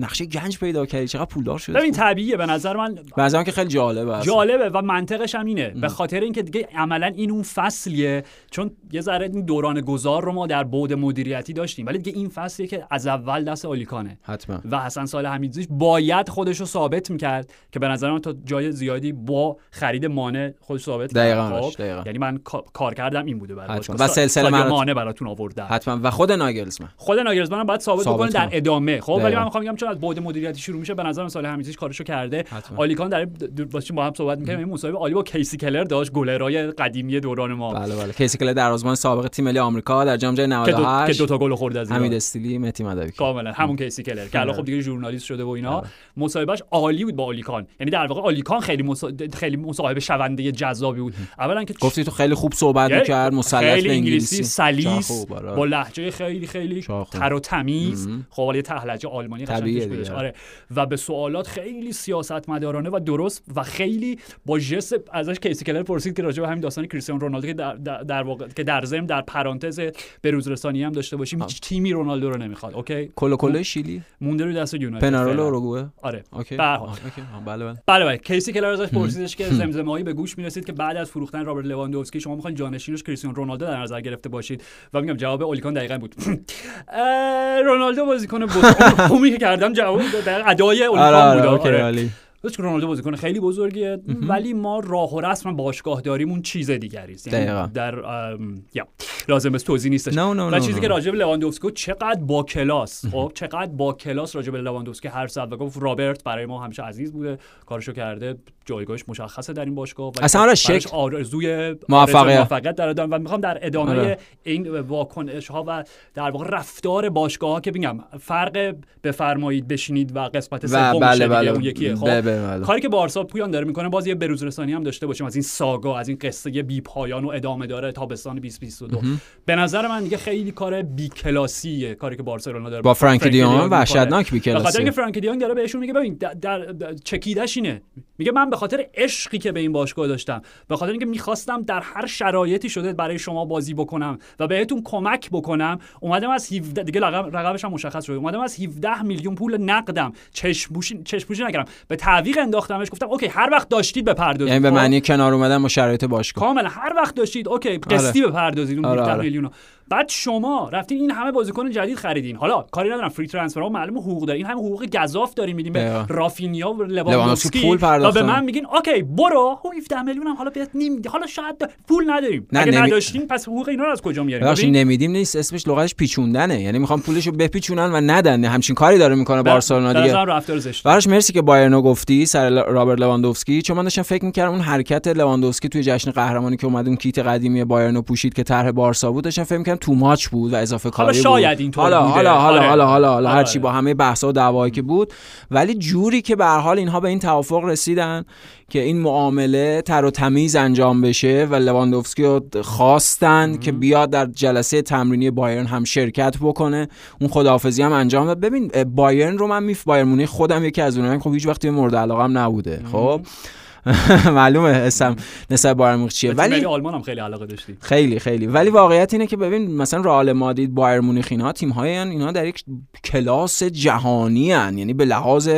[SPEAKER 2] نقشه گنج پیدا کردی چقدر پولدار شده
[SPEAKER 1] ببین طبیعیه به نظر من.
[SPEAKER 2] به نظر که خیلی جالبه
[SPEAKER 1] جالبه و منطقش هم اینه. به خاطر اینکه دیگه عملا این اون فصلیه چون یه ذره این دوران گذار رو ما در بعد مدیریتی داشتیم. ولی دیگه این فصلیه که از اول دست آلیکانه.
[SPEAKER 2] حتما.
[SPEAKER 1] و حسن سال حمیدزیش باید خودش رو ثابت می‌کرد که به نظر من تا جای زیادی با خرید مانع خودش ثابت
[SPEAKER 2] دقیقاً, خب؟ دقیقاً.
[SPEAKER 1] یعنی من کار کردم این بوده
[SPEAKER 2] برای و سلسله
[SPEAKER 1] مانع براتون آوردم.
[SPEAKER 2] حتما. و خود ناگلزمن.
[SPEAKER 1] خود ناگلزمن باید ثابت, ثابت بکنه در ادامه خب ولی من می‌خوام بگم چون از بعد مدیریتی شروع میشه به نظر سال همیزیش کارشو کرده. آلیکان در باشیم با هم صحبت می‌کنیم؟ این مصاحبه عالی با کیسی کلر داشت گلرای قدیمی دوران ما.
[SPEAKER 2] بله بله. کیسی کلر در آزمان سابق تیم ملی آمریکا در جام جهانی 98
[SPEAKER 1] که دو تا گل خورد از
[SPEAKER 2] حمید استیلی متی مدوی.
[SPEAKER 1] کاملا. همون کیسی کلر. که الان خب دیگه ژورنالیست شده و اینا. مصاحبهش عالی بود با آلیکان یعنی در واقع آلیکان خیلی. خیلی مصاحبه شونده جذابی بود. اولا که
[SPEAKER 2] گفتی تو خیلی خوب صحبت می‌کرد مسلط به انگلیسی.
[SPEAKER 1] سلیس با لهجه خیلی خیلی تر و تمیز. خب یه لهجه آلمانی قشنگ آره. و به سوالات خیلی سیاست مدارانه و درست و خیلی با جست ازش کیسی کلر پرسید که راجع به همین داستان کریستیانو رونالدو که در, در, واقع که در ضمن در پرانتز به روز رسانی هم داشته باشیم هیچ تیمی رونالدو رو نمی‌خواد okay؟
[SPEAKER 2] کولو کولو شیلی؟
[SPEAKER 1] مونده رو دست یونایتد
[SPEAKER 2] پنارول اوروگوئه؟
[SPEAKER 1] آره.
[SPEAKER 2] okay.
[SPEAKER 1] بله
[SPEAKER 2] بله.
[SPEAKER 1] بله بله. کیسی کلر ازش پرسیدش که زمزمه‌ای به گوش می‌رسید که بعد از فروختن رابرت لواندوفسکی شما می‌خواین جانشینش کریستیانو رونالدو در نظر گرفته باشید؟ و میگم جواب اولیکان دقیقاً بود. رونالدو بازیکن بود. که کردم جواب در ادای اولیکان آره، بود. آره. که رونالدو بازیکن خیلی بزرگیه ولی ما راه و رسم باشگاه داریمون چیز دیگری است یعنی در یا لازم است توضیح نیستش.
[SPEAKER 2] و
[SPEAKER 1] چیزی که راجع به لواندوفسکی چقدر با کلاس خب چقدر با کلاس راجع به لواندوفسکی هر زد و گفت رابرت برای ما همیشه عزیز بوده کارشو کرده جایگاهش مشخصه در این باشگاه
[SPEAKER 2] اصلا آره شک
[SPEAKER 1] آرزوی
[SPEAKER 2] موفقیت.
[SPEAKER 1] در و می‌خوام در ادامه آره. این واکنش ها و در واقع رفتار باشگاه ها که میگم فرق بفرمایید بشینید و قسمت سوم
[SPEAKER 2] بله بله.
[SPEAKER 1] اون یکیه. خب
[SPEAKER 2] بله.
[SPEAKER 1] کاری که بارسا پویان داره می‌کنه باز یه بروزرسانی هم داشته باشیم. از این ساگا از این قصه بی پایان و ادامه داره تابستان 2022 به نظر من دیگه خیلی کار بی کلاسیه کاری که بارسلونا داره
[SPEAKER 2] با فرانک دیون وحشتناک بی کلاسی
[SPEAKER 1] خاطر اینکه فرانک دیون داره بهشون میگه ببین در, در چکیدش اینه. میگه من به خاطر عشقی که به این باشگاه داشتم به خاطر اینکه می‌خواستم در هر شرایطی شده برای شما بازی بکنم و بهتون کمک بکنم اومدم از 17 دیگه رقمش هم مشخص شده. اومدم از 17 میلیون پول نقدم. چشم پوشی نکردم. به تعویق انداختمش گفتم اوکی هر وقت داشتید بپردازید
[SPEAKER 2] یعنی به خب؟ معنی کنار اومدن با شرایط باشگاه
[SPEAKER 1] کاملا هر وقت داشتید okay قسطی آره. بپردازید اون آره. آره. بعد شما رفتین این همه بازیکن جدید خریدین. حالا کاری ندارم free transfer ها معلومه حقوق داره این همه حقوق گزاف داریم میدیم به رافینیا و لواندوفسکی. و به من میگین okay برو. 17 میلیون هم حالا بهت نیم حالا شاید پول نداریم. نه اگه نمی... نداشتین پس حقوق اینا رو از کجا میاریم؟
[SPEAKER 2] ببخشید نمیدیم نیست اسمش لغتش پیچوندنه. یعنی می‌خوام پولشو بپیچونن و ندن. همچین کاری داره می‌کنه بارسلونا دیگه. براش مرسی که بایرنو گفتی سر رابرت لواندوفسکی. چون من داشتم فکر می‌کردم اون حرکت لواندوفسکی توی جشن قهرمانی که اومد اون کیت قدیمی بایرنو پوشید که طرح بارسا بود داشتم فکر too much بود اضافه کاری
[SPEAKER 1] حالا شاید اینطور
[SPEAKER 2] حالا. حالا حالا آره. حالا حالا حالا هر چی با همه بحث و دعوایی که بود. ولی جوری که به هر حال اینها به این توافق رسیدن که این معامله تر و تمیز انجام بشه و لواندوفسکی رو خواستن که بیاد در جلسه تمرینی بایرن هم شرکت بکنه اون خداحافظی هم انجام داد ببین بایرن رو من میف بایرن خودم یکی از اونها خب هیچ وقتی مورد علاقه نبوده. خب؟ معلومه اسم نسبت بایر مونیخ چیه.
[SPEAKER 1] ولی آلمان هم خیلی علاقه داشتی
[SPEAKER 2] خیلی خیلی. ولی واقعیت اینه که ببین مثلا رئال مادرید بایر مونیخ اینا تیم های اینا در یک کلاس جهانی هن. یعنی به لحاظ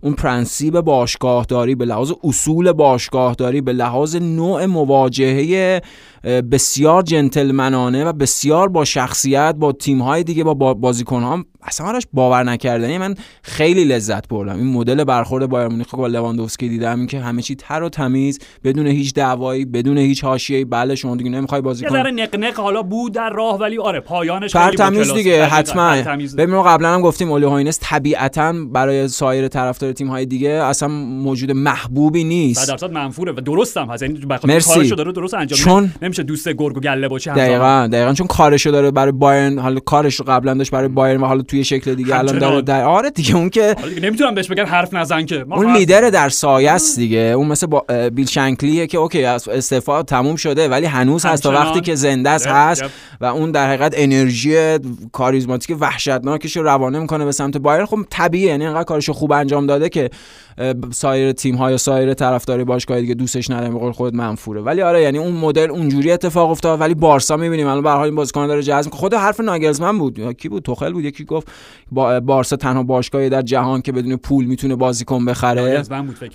[SPEAKER 2] اون پرنسیب باشگاهداری به لحاظ اصول باشگاهداری به لحاظ نوع مواجهه بسیار جنتلمنانه و بسیار با شخصیت با تیم های دیگه با بازیکن ها اصلا آرش باور نکردنی. من خیلی لذت بردم. این مدل برخورد بایرن مونیخ با لواندوفسکی دیدم این که همه چی تر و تمیز بدون هیچ دعوایی بدون هیچ حاشیه‌ای. بله شما دیگه نمی‌خوای بازی کنی.
[SPEAKER 1] یه ذره نق حالا بود در راه ولی آره پایانش
[SPEAKER 2] خیلی تمیز دیگه حتما. ببین قبلا هم گفتیم اولی هوینس طبیعتا برای سایر طرفدار تیم های دیگه اصلا موجود محبوبی نیست.
[SPEAKER 1] در درصد منفوره و درست هم هست. یعنی کارشو داره درست انجام
[SPEAKER 2] چون
[SPEAKER 1] نمیشه دوست گرگ و گله باشه
[SPEAKER 2] دقیقاً دقیقاً. چون کارشو داره برای بایرن حالا کارش رو قبلا داشت برای بایرن و حالا توی شکل دیگه الان داره در آره دیگه اون که
[SPEAKER 1] نمی‌تونم بهش بگم حرف نزن که.
[SPEAKER 2] اون لیدر در سایه است دیگه. اون مثل با بیل شنکلیه که اوکی استعفا تموم شده ولی هنوز هست تا وقتی که زنده است هست و اون در حقیقت انرژی کاریزماتیک وحشتناکش رو روانه می‌کنه به سمت بایرن. خب طبیعیه یعنی انقدر کارشو خوب انجام داده که سایر تیم ها یا سایر طرفدار باشگاه دیگه دوستش نداره به خود منفوره. ولی آره یعنی اون مدل اونجوری اتفاق افتاد ولی بارسا می‌بینیم. الان به حال این بازیکن داره جذب خود حرف ناگلزمن بود. کی بود؟ توخل بود. یکی گفت با بارسا تنها باشگاهی در جهان که بدون پول می‌تونه بازیکن بخره.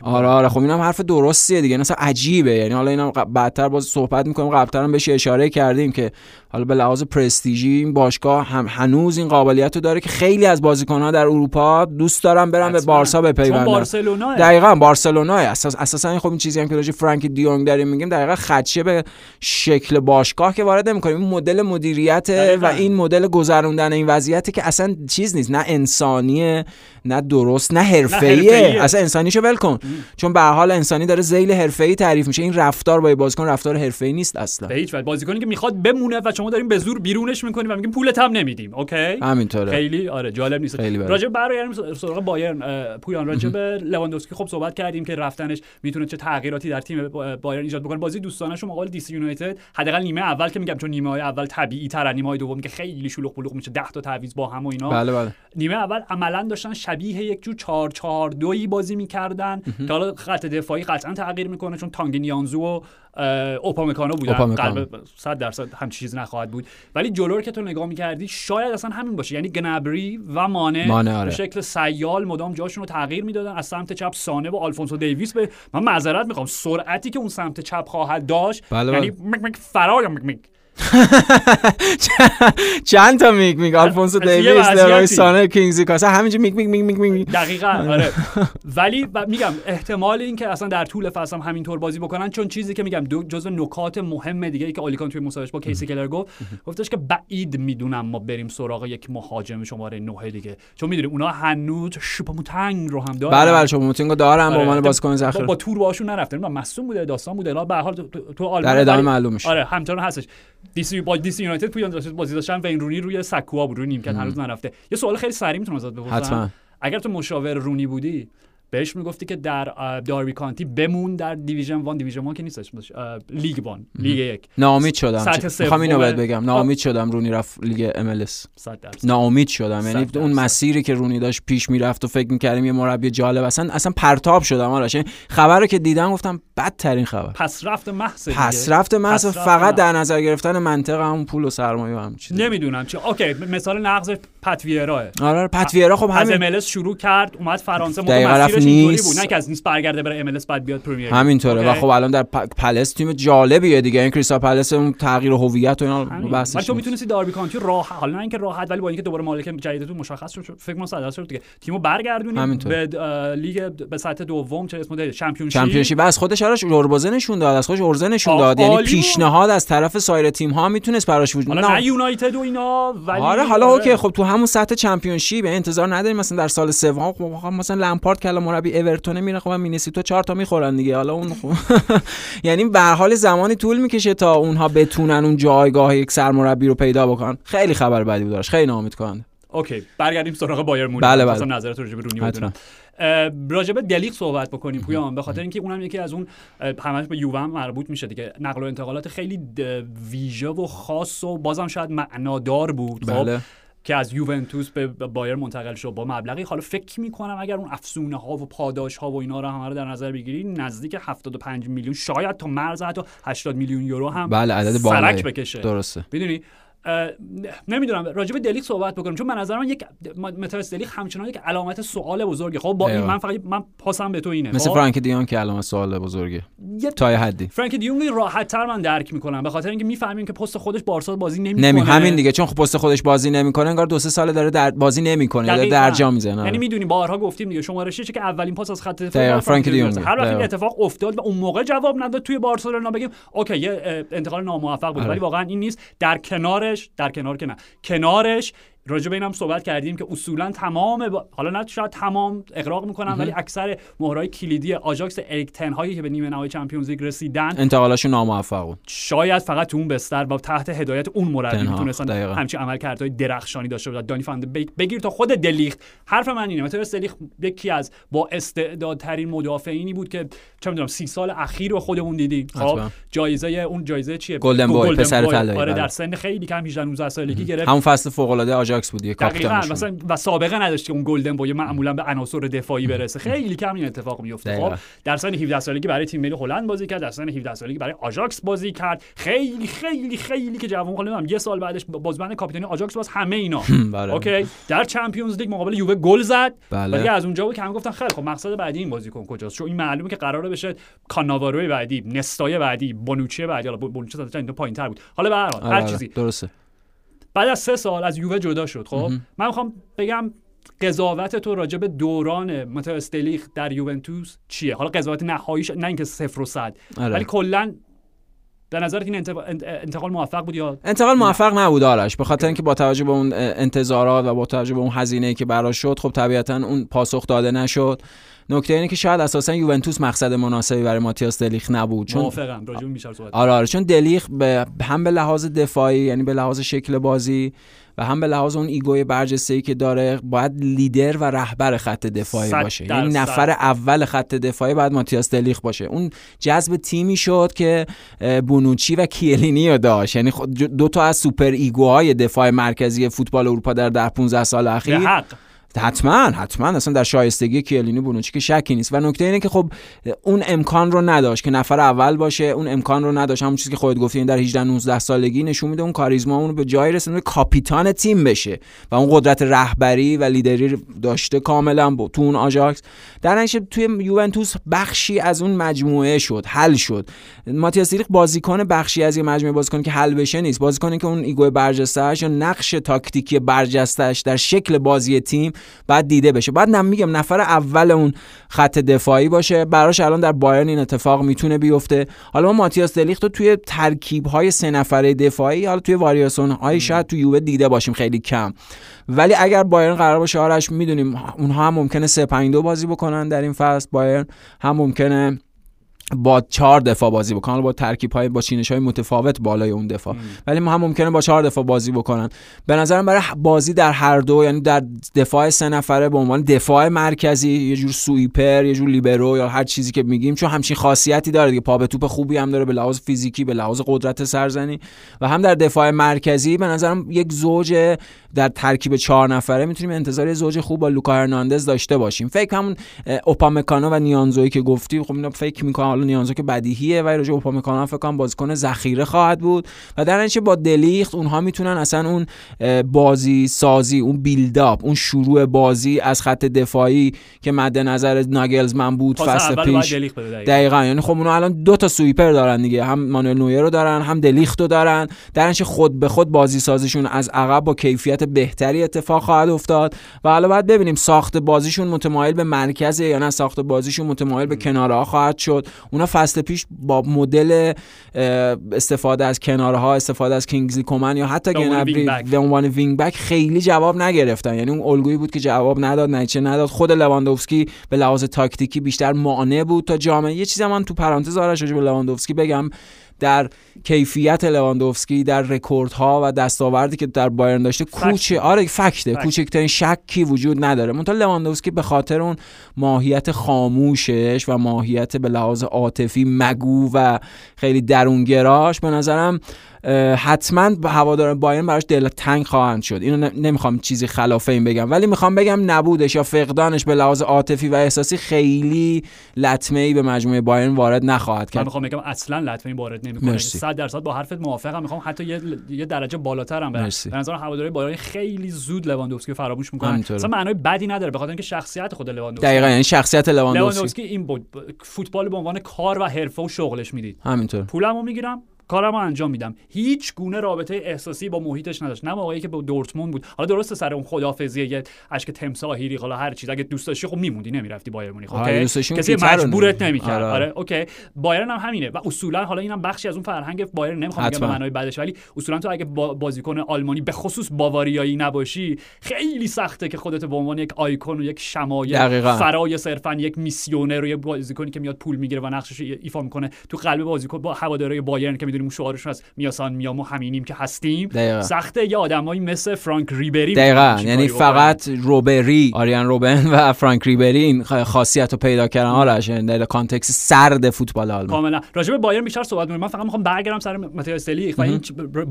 [SPEAKER 2] آره آره. خب اینم حرف درستیه دیگه. مثلا عجیبه. یعنی حالا اینا بعدتر باز صحبت می‌کنیم. قبلتر هم بهش اشاره کردیم که حالا به لحاظ پرستیژی این باشگاه هم هنوز این قابلیت رو داره که خیلی از بازیکن‌ها در اروپا دوست دارن برن به بارسا بپیوندن.
[SPEAKER 1] بارسلونا
[SPEAKER 2] دقیقاً بارسلونا اساس اساسا خب این چیزی هم که راجع فرانکی دیونگ داریم میگیم دقیقاً خدشه به شکل باشگاه که وارد نمی‌کنیم. این مدل مدیریت و این مدل گذروندن این وضعیتی که اصلا چیز نیست. نه انسانیه نه درست نه حرفه‌ایه. اصلا انسانیشو ول کن. چون به حال انسانی داره ذیل حرفه‌ای تعریف میشه. این رفتار با بازیکن رفتار حرفه‌ای نیست اصلا.
[SPEAKER 1] به هیچ وجه. بازیکنی که می‌خواد بمونه و شما داریم به زور بیرونش می‌کنیم و میگیم پولت هم نمیدیم okay؟
[SPEAKER 2] همینطوره.
[SPEAKER 1] خیلی آره جالب نیست. راجع برای سراغ بایرن پویان راجع به لواندوفسکی خب صحبت کردیم که رفتنش می‌تونه چه تغییراتی در تیم بایرن ایجاد بکنه. بازی دوستانه شما مقابل دیسی یونایتد حداقل نیمه اول که میگم چون نیمه های اول طبیعی تر نیمه های دوم که خیلی شلوغ بلوغ میشه 10 تا تعویض با هم و اینا.
[SPEAKER 2] بله بله.
[SPEAKER 1] نیمه اول عملا داشتن شبیه یک جور 4 4 2 بازی می‌کردن که حالا خط دفاعی قطعا تغییر می‌کنه چون تانگ نیانزو و اوپامکانو بودن. قلب 100 درصد هم چیز نخواهد بود ولی جلو که تو نگاه می‌کردی شاید اصلا همین باشه یعنی گنبری و مانه,
[SPEAKER 2] مانه آره.
[SPEAKER 1] به شکل سیال مدام جاشون رو تغییر می‌دادن از سمت چپ سانه و آلفونسو دیویس به من معذرت می‌خوام سرعتی که اون سمت چپ خواهد داشت
[SPEAKER 2] بله
[SPEAKER 1] یعنی
[SPEAKER 2] بله.
[SPEAKER 1] فرار مک
[SPEAKER 2] چند تا میگ میگ؟ آلفونسو دیویس لروی سانه کینگزلی کومان همینجا میگ میگ میگ میگ
[SPEAKER 1] دقیقاً آره. ولی میگم احتمال این که اصلا در طول فصل هم همینطور بازی بکنن چون چیزی که میگم دو جزو نکات مهم دیگه ای که اولی کان توی مصاحبهش با کیسی کلر گفت گفتش که بعید می‌دونم ما بریم سراغ یک مهاجم شماره 9 دیگه. چون می‌دونی اونا هنوز شوپاموتنگ رو هم دارن.
[SPEAKER 2] بله بله شوپاموتنگ رو دارن به عنوان بازیکن ذخیره.
[SPEAKER 1] با تور باشون نرفتن مصدوم بوده داستان بوده. به حال تو آلمان
[SPEAKER 2] در ادامه معلوم میشه.
[SPEAKER 1] آره همچنان هستش. دی‌سی با دی‌سی یونایتد پویان بازی داشتن و این رونی روی سکوها بود روی نیمکت هنوز نرفته. یه سوال خیلی سریع می‌تونم ازت بپرسم. اگر تو مشاور رونی بودی بهش می‌گفتی که در داربی کانتی بمون در Division One. Division One که نیستش League One لیگ یک.
[SPEAKER 2] ناامید شدم. می‌خوام اینو بهت بگم. ناامید شدم رونی رفت لیگ MLS. ناامید شدم. یعنی اون مسیری که رونی داشت پیش می‌رفت و فکر می‌کردیم یه مربی جالب. اصلا اصلا پرتاب شدم آرش. خبر رو که دیدم گفتم بدترین خبر.
[SPEAKER 1] پس رفت محض
[SPEAKER 2] پس رفت محض فقط در نظر گرفتن منطقه همون پول و سرمایه و هم
[SPEAKER 1] چیز نمی‌دونم چی اوکی مثال نقض پتویرا.
[SPEAKER 2] آره پتویرا خب
[SPEAKER 1] همین از شروع کرد اومد فرانسه مسیرش بود. نه که از نیست برگرده بره ام بعد بیاد پرمیر
[SPEAKER 2] همینطوره. و خب الان در پلس تیم جالبیه دیگه. این کریستال پلس اون تغییر هویت و اینا
[SPEAKER 1] بحثش تو می‌تونستی داربی کانتی راح حالا نه اینکه راحت ولی با اینکه دوباره مالک جدیدتون مشخص شد فکر کنم صد شد دیگه. تیمو برگردونیم به لیگ به سطح دوم چه اسمه Championship.
[SPEAKER 2] Championship. از خودش آرش اوربازه نشون داد. از خودش عرضه نشون داد. یعنی پیشنهاد از طرف سایر تیم ها می‌تونست براش وجود
[SPEAKER 1] نه. یونایتد و اینا
[SPEAKER 2] ولی آره حالا okay. خب تو همون سطح Championship انتظار نداریم مثلا در سال سوم خب مثلا لمپارد کلا مربی اورتون میره خب مینه‌سوتا چهار تا می‌خورن دیگه. حالا اون خب یعنی به حال زمانی طول می‌کشه تا اونها بتونن اون جایگاه یک سرمربی رو پیدا بکنن. خیلی خبر بدی بود خیلی ناامید کننده.
[SPEAKER 1] اوکی برگردیم سراغ بایر مونیخ.
[SPEAKER 2] بله بله.
[SPEAKER 1] نظرت راجع به رونی بدونم. راجبه دلیق صحبت بکنیم پویان. به خاطر اینکه اونم یکی از اون همش به یووه مربوط میشه دیگه. نقل و انتقالات خیلی ویژه و خاص و بازم شاید معنادار بود خب؟ بله. که از یوونتوس به بایر منتقل شد با مبلغی. حالا فکر می‌کنم اگر اون افسونه ها و پاداش ها و اینا رو همه رو در نظر بگیری نزدیک 75 میلیون شاید تا مرز حتی 80 میلیون یورو هم
[SPEAKER 2] بله عدد
[SPEAKER 1] بالایی. بکشه.
[SPEAKER 2] درسته.
[SPEAKER 1] می‌دونی؟ نمی‌دونم راجع به دلیک صحبت بکنم چون من نظر من یک مترس دلیک همچنان یک علامت سوال بزرگه. خب با این من فقط من پاسم به تو اینه.
[SPEAKER 2] مثل
[SPEAKER 1] خب؟
[SPEAKER 2] فرانک دیون که علامت سوال بزرگه. تا یه حدی.
[SPEAKER 1] فرانک دیون راحت تر من درک می‌کنم. به خاطر اینکه می‌فهمیم که پست خودش بارسا بازی نمی‌کنه. نمی
[SPEAKER 2] همین دیگه. چون خب پست خودش بازی نمی‌کنه انگار دو سه سال داره در بازی نمی‌کنه یا در جا می‌زنه.
[SPEAKER 1] یعنی می‌دونی بارها گفتیم دیگه. شماره 6 که اولین پاس از خط
[SPEAKER 2] دفاع فرانک دیون
[SPEAKER 1] هر وقت اتفاق افتاد و اون موقع جواب نداد توی بارسلونا بگیم اوکی یه انتقال ناموفق بود. آره. ولی واقعا این نیست. در کنارش در کنار که کنارش راجع به اینم صحبت کردیم که اصولا تمام با... حالا نه شاید تمام اغراق می‌کنم ولی اکثر مهره‌های کلیدی آژاکس اریک تن هاخی که به نیمه نهایی Champions League رسیدن
[SPEAKER 2] انتقالاشون ناموفق بود
[SPEAKER 1] شاید فقط تو اون بستر با تحت هدایت اون مربی می‌تونستن همچین عملکردهای درخشانی داشته باشن. دانی فن‌دبیک بگیر تا خود دلیخت. حرف من اینه مثلا دلیخت یکی از با استعدادترین مدافعینی بود که چه می‌دونم سی سال اخیر رو خودمون دیدیم خب جایزه اون جایزه چیه؟
[SPEAKER 2] Golden Boy پسر طلایی
[SPEAKER 1] آره در بله. سن خیلی کم 18 19 سالگی گرفت.
[SPEAKER 2] همون فصل فوق العاده آژاکس بود یه
[SPEAKER 1] مثلا و سابقه نداشت که اون Golden Boy معمولا به عناصر دفاعی برسه. خیلی کم این اتفاق میفته خب در سن 17 سالگی برای تیم ملی هلند بازی کرد در سن 17 سالگی برای آژاکس بازی کرد. خیلی خیلی خیلی که جوان نمی‌دونم یه سال بعدش بازیکن کاپیتانی آژاکس باز همه اینا. بله. okay؟ در Champions League مقابل یووه گل زد. بله. ولی از اونجا بود که هم گفتن خیلی خب مقصد بعدی این بازیکن کجاست؟ چون این معلومه که قراره بشه کاناوارو بعدی نستای بعدی بونوچی بعدی حالا بونوچی تا پایینتر بود. حالا به هر حال هر آره، چیزی.
[SPEAKER 2] درسته.
[SPEAKER 1] بعد از سه سال از یووه جدا شد خب؟ من می‌خوام بگم قضاوت تو راجع به دوران متو استلیخ در یوونتوس چیه؟ حالا قضاوت نهاییش نه اینکه صفر و صد. آره. ولی کلا به نظرت این انتقال موفق بود یا
[SPEAKER 2] انتقال موفق نبود آرش. به خاطر اینکه با توجه به اون انتظارات و با توجه به اون هزینه که براش شد خب طبیعتا اون پاسخ داده نشد. نکته اینه که شاید اساسا یوونتوس مقصد مناسبی برای ماتیاس دلیخ نبود.
[SPEAKER 1] چون موافقم صحبت
[SPEAKER 2] آره آره چون دلیخت هم به لحاظ دفاعی یعنی به لحاظ شکل بازی و هم به لحاظ اون ایگوی برجسته ای که داره باید لیدر و رهبر خط دفاعی باشه. یعنی نفر اول خط دفاعی باید ماتیاس دلیخ باشه. اون جذب تیمی شد که بونوچی و کیه‌لینی رو داشت. یعنی دو تا از سوپر ایگوهای دفاع مرکزی فوتبال اروپا در ده 15 سال اخیر حتما حتما. اصلا در شایستگی کیه‌لینی بونوچی که شکی نیست. و نکته اینه که خب اون امکان رو نداشت که نفر اول باشه اون امکان رو نداشت. همون چیزی که خودت گفتی این در 18 19 سالگی نشون میده اون کاریزما اون به جایی رسونده کاپیتان تیم بشه. و اون قدرت رهبری و لیدری داشته کاملا با تو اون آژاکس. در توی یوونتوس بخشی از اون مجموعه شد حل شد. ماتیاس بازیکن بخشی از یه مجموعه بازیکن که حل بشه نیست. بازیکنی که اون ایگو برجسته‌اش یا نقش تاکتیکی برجسته‌اش در شکل بازی تیم بعد دیده بشه. بعد نم میگم نفر اول اون خط دفاعی باشه. براش الان در بایرن این اتفاق می‌تونه بیفته. حالا ما ماتیاس دلیخت رو توی ترکیب های سه نفره دفاعی حالا توی واریاسون های شاید توی یووه دیده باشیم خیلی کم. ولی اگر بایرن قرار باشه آرش می‌دونیم اونها هم ممکنه 3 5 2 بازی بکنن در این فصل. بایرن هم ممکنه با چهار دفاع بازی بکنن. با ترکیب های با چینش های متفاوت بالای اون دفاع. ولی ما هم ممکنه با چهار دفاع بازی بکنن. به نظرم برای بازی در هر دو یعنی در دفاع سه نفره به عنوان دفاع مرکزی یه جور سویپر یه جور لیبرو یا هر چیزی که میگیم چون همچین خاصیتی داره دیگه. پا به توپ خوبی هم داره به لحاظ فیزیکی به لحاظ قدرت سرزنی. و هم در دفاع مرکزی به نظرم یک زوج در ترکیب چهار نفره می‌تونیم انتظار زوج خوب با لوکا هرناندز داشته باشیم. فکر همون اوپامکانو و نیانزوی که گفتی خب اینا فکر می‌کنم حالا نیانزو که بدیهیه و راجع اوپامکانو فکر کنم بازیکن ذخیره خواهد بود. و در نتیجه با دلیخت اونها می‌تونن اصلا اون بازی سازی اون بیلداپ اون شروع بازی از خط دفاعی که مد نظر ناگلزمن بود فصل پیش دقیقاً. یعنی خب اونها الان دو تا سویپر دارن دیگه. هم مانوئل نویر رو دارن هم دلیخت رو دارن. در خود به خود بازی سازیشون از عقب با کیفیت بهتری اتفاق خواهد افتاد. و حالا باید ببینیم ساخت بازیشون متمایل به مرکز یا نه ساخت بازیشون متمایل به کنارها خواهد شد. اونا فصل پیش با مدل استفاده از کنارها استفاده از کینگزلی کومن یا حتی گنابری به عنوان wing back خیلی جواب نگرفتن. یعنی اون الگویی بود که جواب نداد نتیجه نداد. خود لواندوفسکی به لحاظ تاکتیکی بیشتر مانع بود تا جامع. یه چیزی من تو پرانتز آرش به لواندوفسکی بگم. در کیفیت لواندوفسکی در رکوردها و دستاوردی که در بایرن داشته که آره fact ه. کوچکترین شکی وجود نداره. منتها لواندوفسکی به خاطر اون ماهیت خاموشش و ماهیت به لحاظ عاطفی مگو و خیلی درونگراش به نظرم حتما هوادار بایرن براش دل تنگ خواهند شد. اینو نمی‌خوام چیزی خلاف این بگم ولی می‌خوام بگم نبودش یا فقدانش به لحاظ عاطفی و احساسی خیلی لطمه ای به مجموعه بایرن وارد نخواهد کرد.
[SPEAKER 1] من می‌خوام بگم اصلا لطمه ای وارد نمی‌کنه. 100 درصد با حرفت موافقم. می‌خوام حتی یه, یه درجه بالاتر هم برم به نظر هواداری بایرن خیلی زود لواندوفسکی فراموش می‌کنن اصلا معنای بدی نداره به خاطر اینکه شخصیت خود لواندوفسکی.
[SPEAKER 2] دقیقاً یعنی شخصیت لواندوفسکی.
[SPEAKER 1] این بود فوتبال به عنوان کار و حرفه و شغلش می‌دید.
[SPEAKER 2] همینطور
[SPEAKER 1] پولمو می‌گیرم. کارمو انجام میدم. هیچ گونه رابطه احساسی با محیطش نداشت. نه موقعی که با دورتموند بود. حالا درسته سر اون خدافظی یه اشک تمساحی حالا هر چیز. اگه دوست داشتی خب میموندی نمی‌رفتی بایرن مونیخ اوکی؟ کسی مجبورت نمی‌کرد. آره. آره. اوکی. بایرن هم همینه. و اصولا حالا اینم بخشی از اون فرهنگ بایرن نمی‌خوام بگم به معنای بعدش ولی اصولا تو اگه بازیکن آلمانی به خصوص باواریایی نباشی خیلی سخته که خودت به عنوان یک آیکون و یک شمایل فرای صرفا یک میسیونر و یک بازیکنی که میاد پول می‌گیره و نقشش ایفا می‌کنه تو قلب بازیکن با هواداری بایرن که می‌دونیم شعارشون از mia san mia مو همینیم که هستیم. دقیقا. سخته یه آدمایی مثل فرانک ریبری
[SPEAKER 2] دقیقا. یعنی فقط روبری آرین روبن و فرانک ریبری این خاصیت رو پیدا کردن. آرش در context سرد فوتبال آلمان.
[SPEAKER 1] کاملا. راجع به بایرن بیشتر صحبت من فقط می‌خوام برگردم سر استلی و این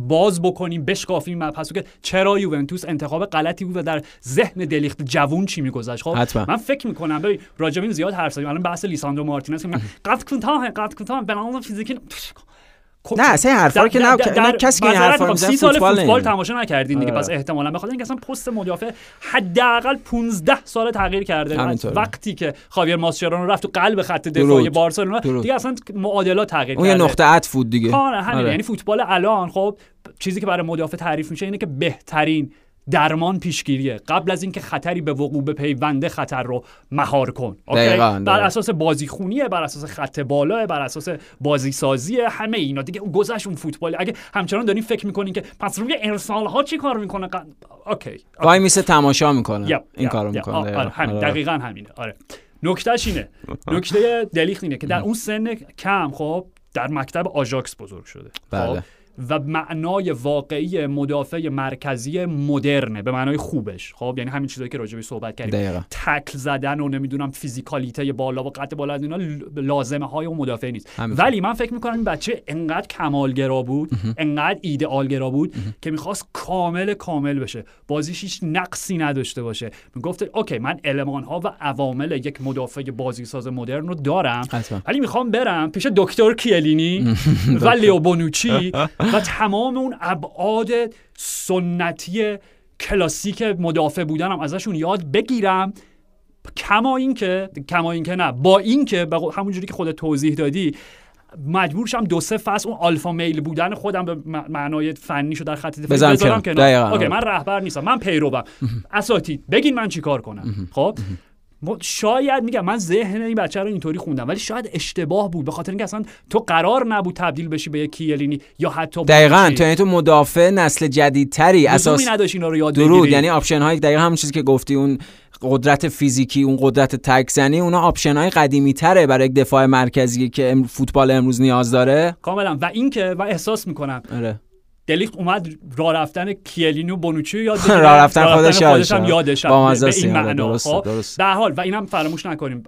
[SPEAKER 1] باز بکنیم بشکافیم. مبحث که چرا یوونتوس انتخاب غلطی بود و در ذهن دلیخت جوون چی میگذشت؟ خب من فکر می‌کنم ببین راجع به زیاد حرف زدیم. الان بحث لیساندرو مارتینز که قد کوتاه قد کوتاه. به فیزیکی
[SPEAKER 2] خب نه اصلا حرفا که نه کسی که این حرفا رو
[SPEAKER 1] سال فوتبال, فوتبال تماشا نکردین دیگه پس احتمالاً بخاطر اینکه اصلا پست مدافع حداقل 15 سال تغییر کرده. وقتی که خاویر ماسچرانو رفت تو قلب خط دفاعی بارسلونا دیگه اصلا معادلات تغییر کرده
[SPEAKER 2] اون یه نقطه عطف بود دیگه.
[SPEAKER 1] آره. یعنی فوتبال الان خب چیزی که برای مدافع تعریف میشه اینه که بهترین درمان پیشگیریه. قبل از اینکه خطری به وقوع بپیونده خطر رو مهار کن. بر اساس بازی خونیه بر اساس خط بالاه بر اساس بازی سازیه همه اینا. دیگه گذشت اون فوتبال. اگه همچنان دارین فکر می‌کنین که پس روی ارسال ها چی کار می‌کنه؟ ق... اوکی
[SPEAKER 2] وای میسه تماشا می‌کنه. این کارو می‌کنه.
[SPEAKER 1] آره همین. آره. دقیقاً همینه. آره. نکتهش اینه. نکته دلیخ اینه که در اون سن کم خب در مکتب آژاکس بزرگ شده. بله. خب و معنای واقعی مدافع مرکزی مدرنه به معنای خوبش. خب یعنی همین چیزایی که راجبی صحبت کردیم. تکل زدن و نمی‌دونم فیزیکالیته بالا و قد بالا اینا لازمه های اون مدافع نیست. ولی من فکر می‌کنم این بچه انقدر کمالگرا بود انقدر ایدئالگرا بود که می‌خواست کامل کامل بشه. بازیش هیچ نقصی نداشته باشه. می‌گفت اوکی من المان ها و عوامل یک مدافع بازی ساز مدرن رو دارم ولی می‌خوام برم پیش دکتر کیلینی و لیو بونوچی و تمام اون ابعاد سنتی کلاسیک مدافع بودنم ازشون یاد بگیرم. کما اینکه کما اینکه نه با اینکه همونجوری که خود توضیح دادی مجبور شم دو سه فصل اون alpha male بودن خودم به معنای فنی شو در خط دفاعی بذارم اوکی من رهبر نیستم من پیروم. اساتید بگین من چیکار کنم. خب؟ شاید میگم من ذهن این بچه رو اینطوری خوندم ولی شاید اشتباه بود به خاطر اینکه اصلا تو قرار نبود تبدیل بشی به یک کیه‌لینی یا حتی
[SPEAKER 2] دقیقاً تو یعنی تو مدافع نسل جدیدتری اساس
[SPEAKER 1] نداشت اینا رو یاد
[SPEAKER 2] درود. یعنی option های دقیقاً همون چیزی که گفتی اون قدرت فیزیکی اون قدرت تکزنی اونا option های قدیمی تره برای یک دفاع مرکزی که فوتبال امروز نیاز داره.
[SPEAKER 1] کاملا. و اینکه و احساس می‌کنم
[SPEAKER 2] آره.
[SPEAKER 1] دلیخت اومد راه رفتن کیه‌لینی و بونوچی یاد
[SPEAKER 2] راه رفتن خودش, خودش هم
[SPEAKER 1] یادش
[SPEAKER 2] با
[SPEAKER 1] به این معنا. خب در حال و اینم فراموش نکنیم.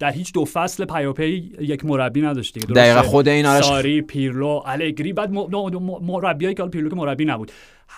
[SPEAKER 1] در هیچ دو فصل پیاپی یک مربی نداشت دیگه
[SPEAKER 2] دقیقا خود این
[SPEAKER 1] ساری پیرلو الگری بعد مربیایی که پیرلو که مربی نبود.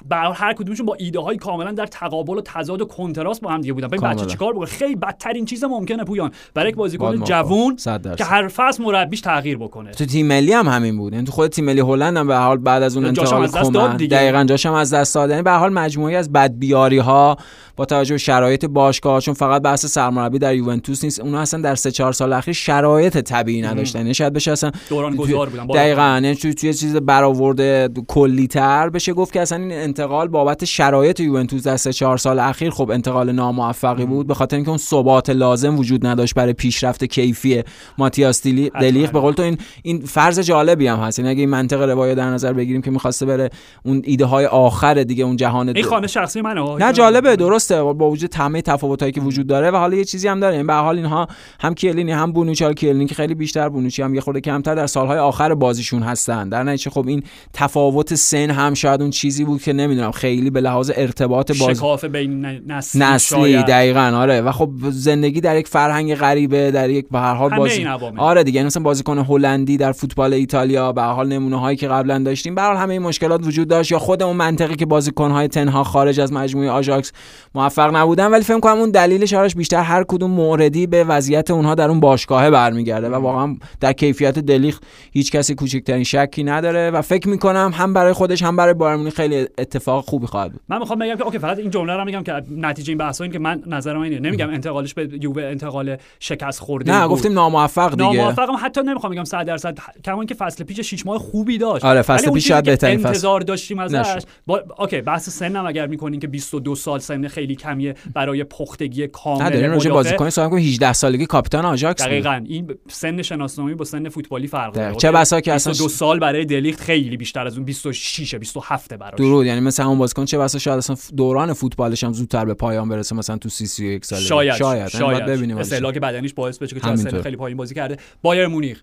[SPEAKER 1] بر هر کدومشون با ایده های کاملا در تقابل و تضاد و کنتراست با هم دیگه بودن. ببین بچه چیکار بکنه؟ خیلی بدترین چیز ممکنه پویان. برای یک بازیکن جوون که هر فصل مربیش تغییر بکنه.
[SPEAKER 2] تو تیم ملی هم همین بود. یعنی تو خود تیم ملی هلند هم به حال بعد از اون انتقال کمان دقیقاً جاشم از دست داد. یعنی به حال مجموعی از بدبیاری ها با توجه به شرایط باشگاه چون فقط بحث سرمربی در یوونتوس نیست اونها اصلا در سه چهار سال اخیر شرایط طبیعی نداشتن. یعنی شاید بشه اصلا
[SPEAKER 1] دوران گذار بودن
[SPEAKER 2] دقیقاً. یعنی توی چیز برآورده کلی‌تر بشه گفت که اصلا این انتقال بابت شرایط یوونتوس در سه چهار سال اخیر خب انتقال ناموفقی بود به خاطر اینکه اون ثبات لازم وجود نداشت برای پیشرفت کیفی ماتیاس دلیق به قول تو این این فرض جالبی هم هست. یعنی اگه این منطق روایت در نظر بگیریم که می‌خواسته بره اون ایده های آخر دیگه اون جهان
[SPEAKER 1] این خانه شخصی منه.
[SPEAKER 2] نه جالبه. درسته. با وجود تمام تفاوتایی که وجود داره و حالا یه چیزی هم داره. این به حال اینها هم کیلینی هم بونوچی. کیلینی که خیلی بیشتر بونوچی هم یه خورده کمتر در سالهای آخر بازیشون هستن. در نتیجه خب این تفاوت سن هم شاید اون چیزی بود که نمی‌دونم خیلی به لحاظ ارتباط باز
[SPEAKER 1] شکاف بین نسلی,
[SPEAKER 2] نسلی دقیقاً آره. و خب زندگی در یک فرهنگ غریبه در یک به هر حال بازی آره دیگه مثلا بازیکن هلندی در فوتبال ایتالیا به حال نمونه هایی که قبلا داشتیم. به حال همه این مشکلات وجود داشت یا خود اون منطقی که بازیکن های تنها خارج از مجموعه آژاکس موفق نبودن. ولی فکر کنم اون دلیلش آرش بیشتر هر کدوم موردی به وضعیت اونها در اون باشگاهه برمیگرده و واقعا در کیفیت دلیخت هیچ کسی کوچکترین شکی نداره. و فکر می‌کنم هم برای خودش هم برای بایرن خیلی اتفاق خوبی خواهد بود.
[SPEAKER 1] من می‌خوام بگم که اوکی فقط این جمله رو میگم که نتیجه این بحثا این که من نظرم اینه. نمیگم انتقالش به یووه انتقال شکست خورده
[SPEAKER 2] نه گفتیم ناموفق دیگه.
[SPEAKER 1] ناموفقم حتی نمی‌خوام بگم 100 درصد کما که فصل پیش 6 ماه خوبی داشت.
[SPEAKER 2] آره فصل پیش شاید بهترین فصل.
[SPEAKER 1] انتظار داشتیم ازش با... اوکی بحث سنم اگر می‌کنین که 22 سال سن خیلی کمیه برای پختگی کامل
[SPEAKER 2] نه داریم راجع بازیکن صحبت 18 سالگی کاپیتان آژاکس
[SPEAKER 1] دقیقاً. این سن شناسنامه با سن فوتبالی فرق داره.
[SPEAKER 2] چه بسا که اصلا
[SPEAKER 1] دو سال برای دلیخت خیلی بیشتر از اون 26 27 براش.
[SPEAKER 2] درود یعنی مثلا اون بازیکن چه بسا شاید اصلا دوران فوتبالش هم زودتر به پایان برسه مثلا تو 31 سال
[SPEAKER 1] شاید
[SPEAKER 2] شاید,
[SPEAKER 1] شاید.
[SPEAKER 2] ببینیم
[SPEAKER 1] استهلاک بدنیش باعث بشه که چه خیلی پایین بازی کرده. بایرن مونیخ.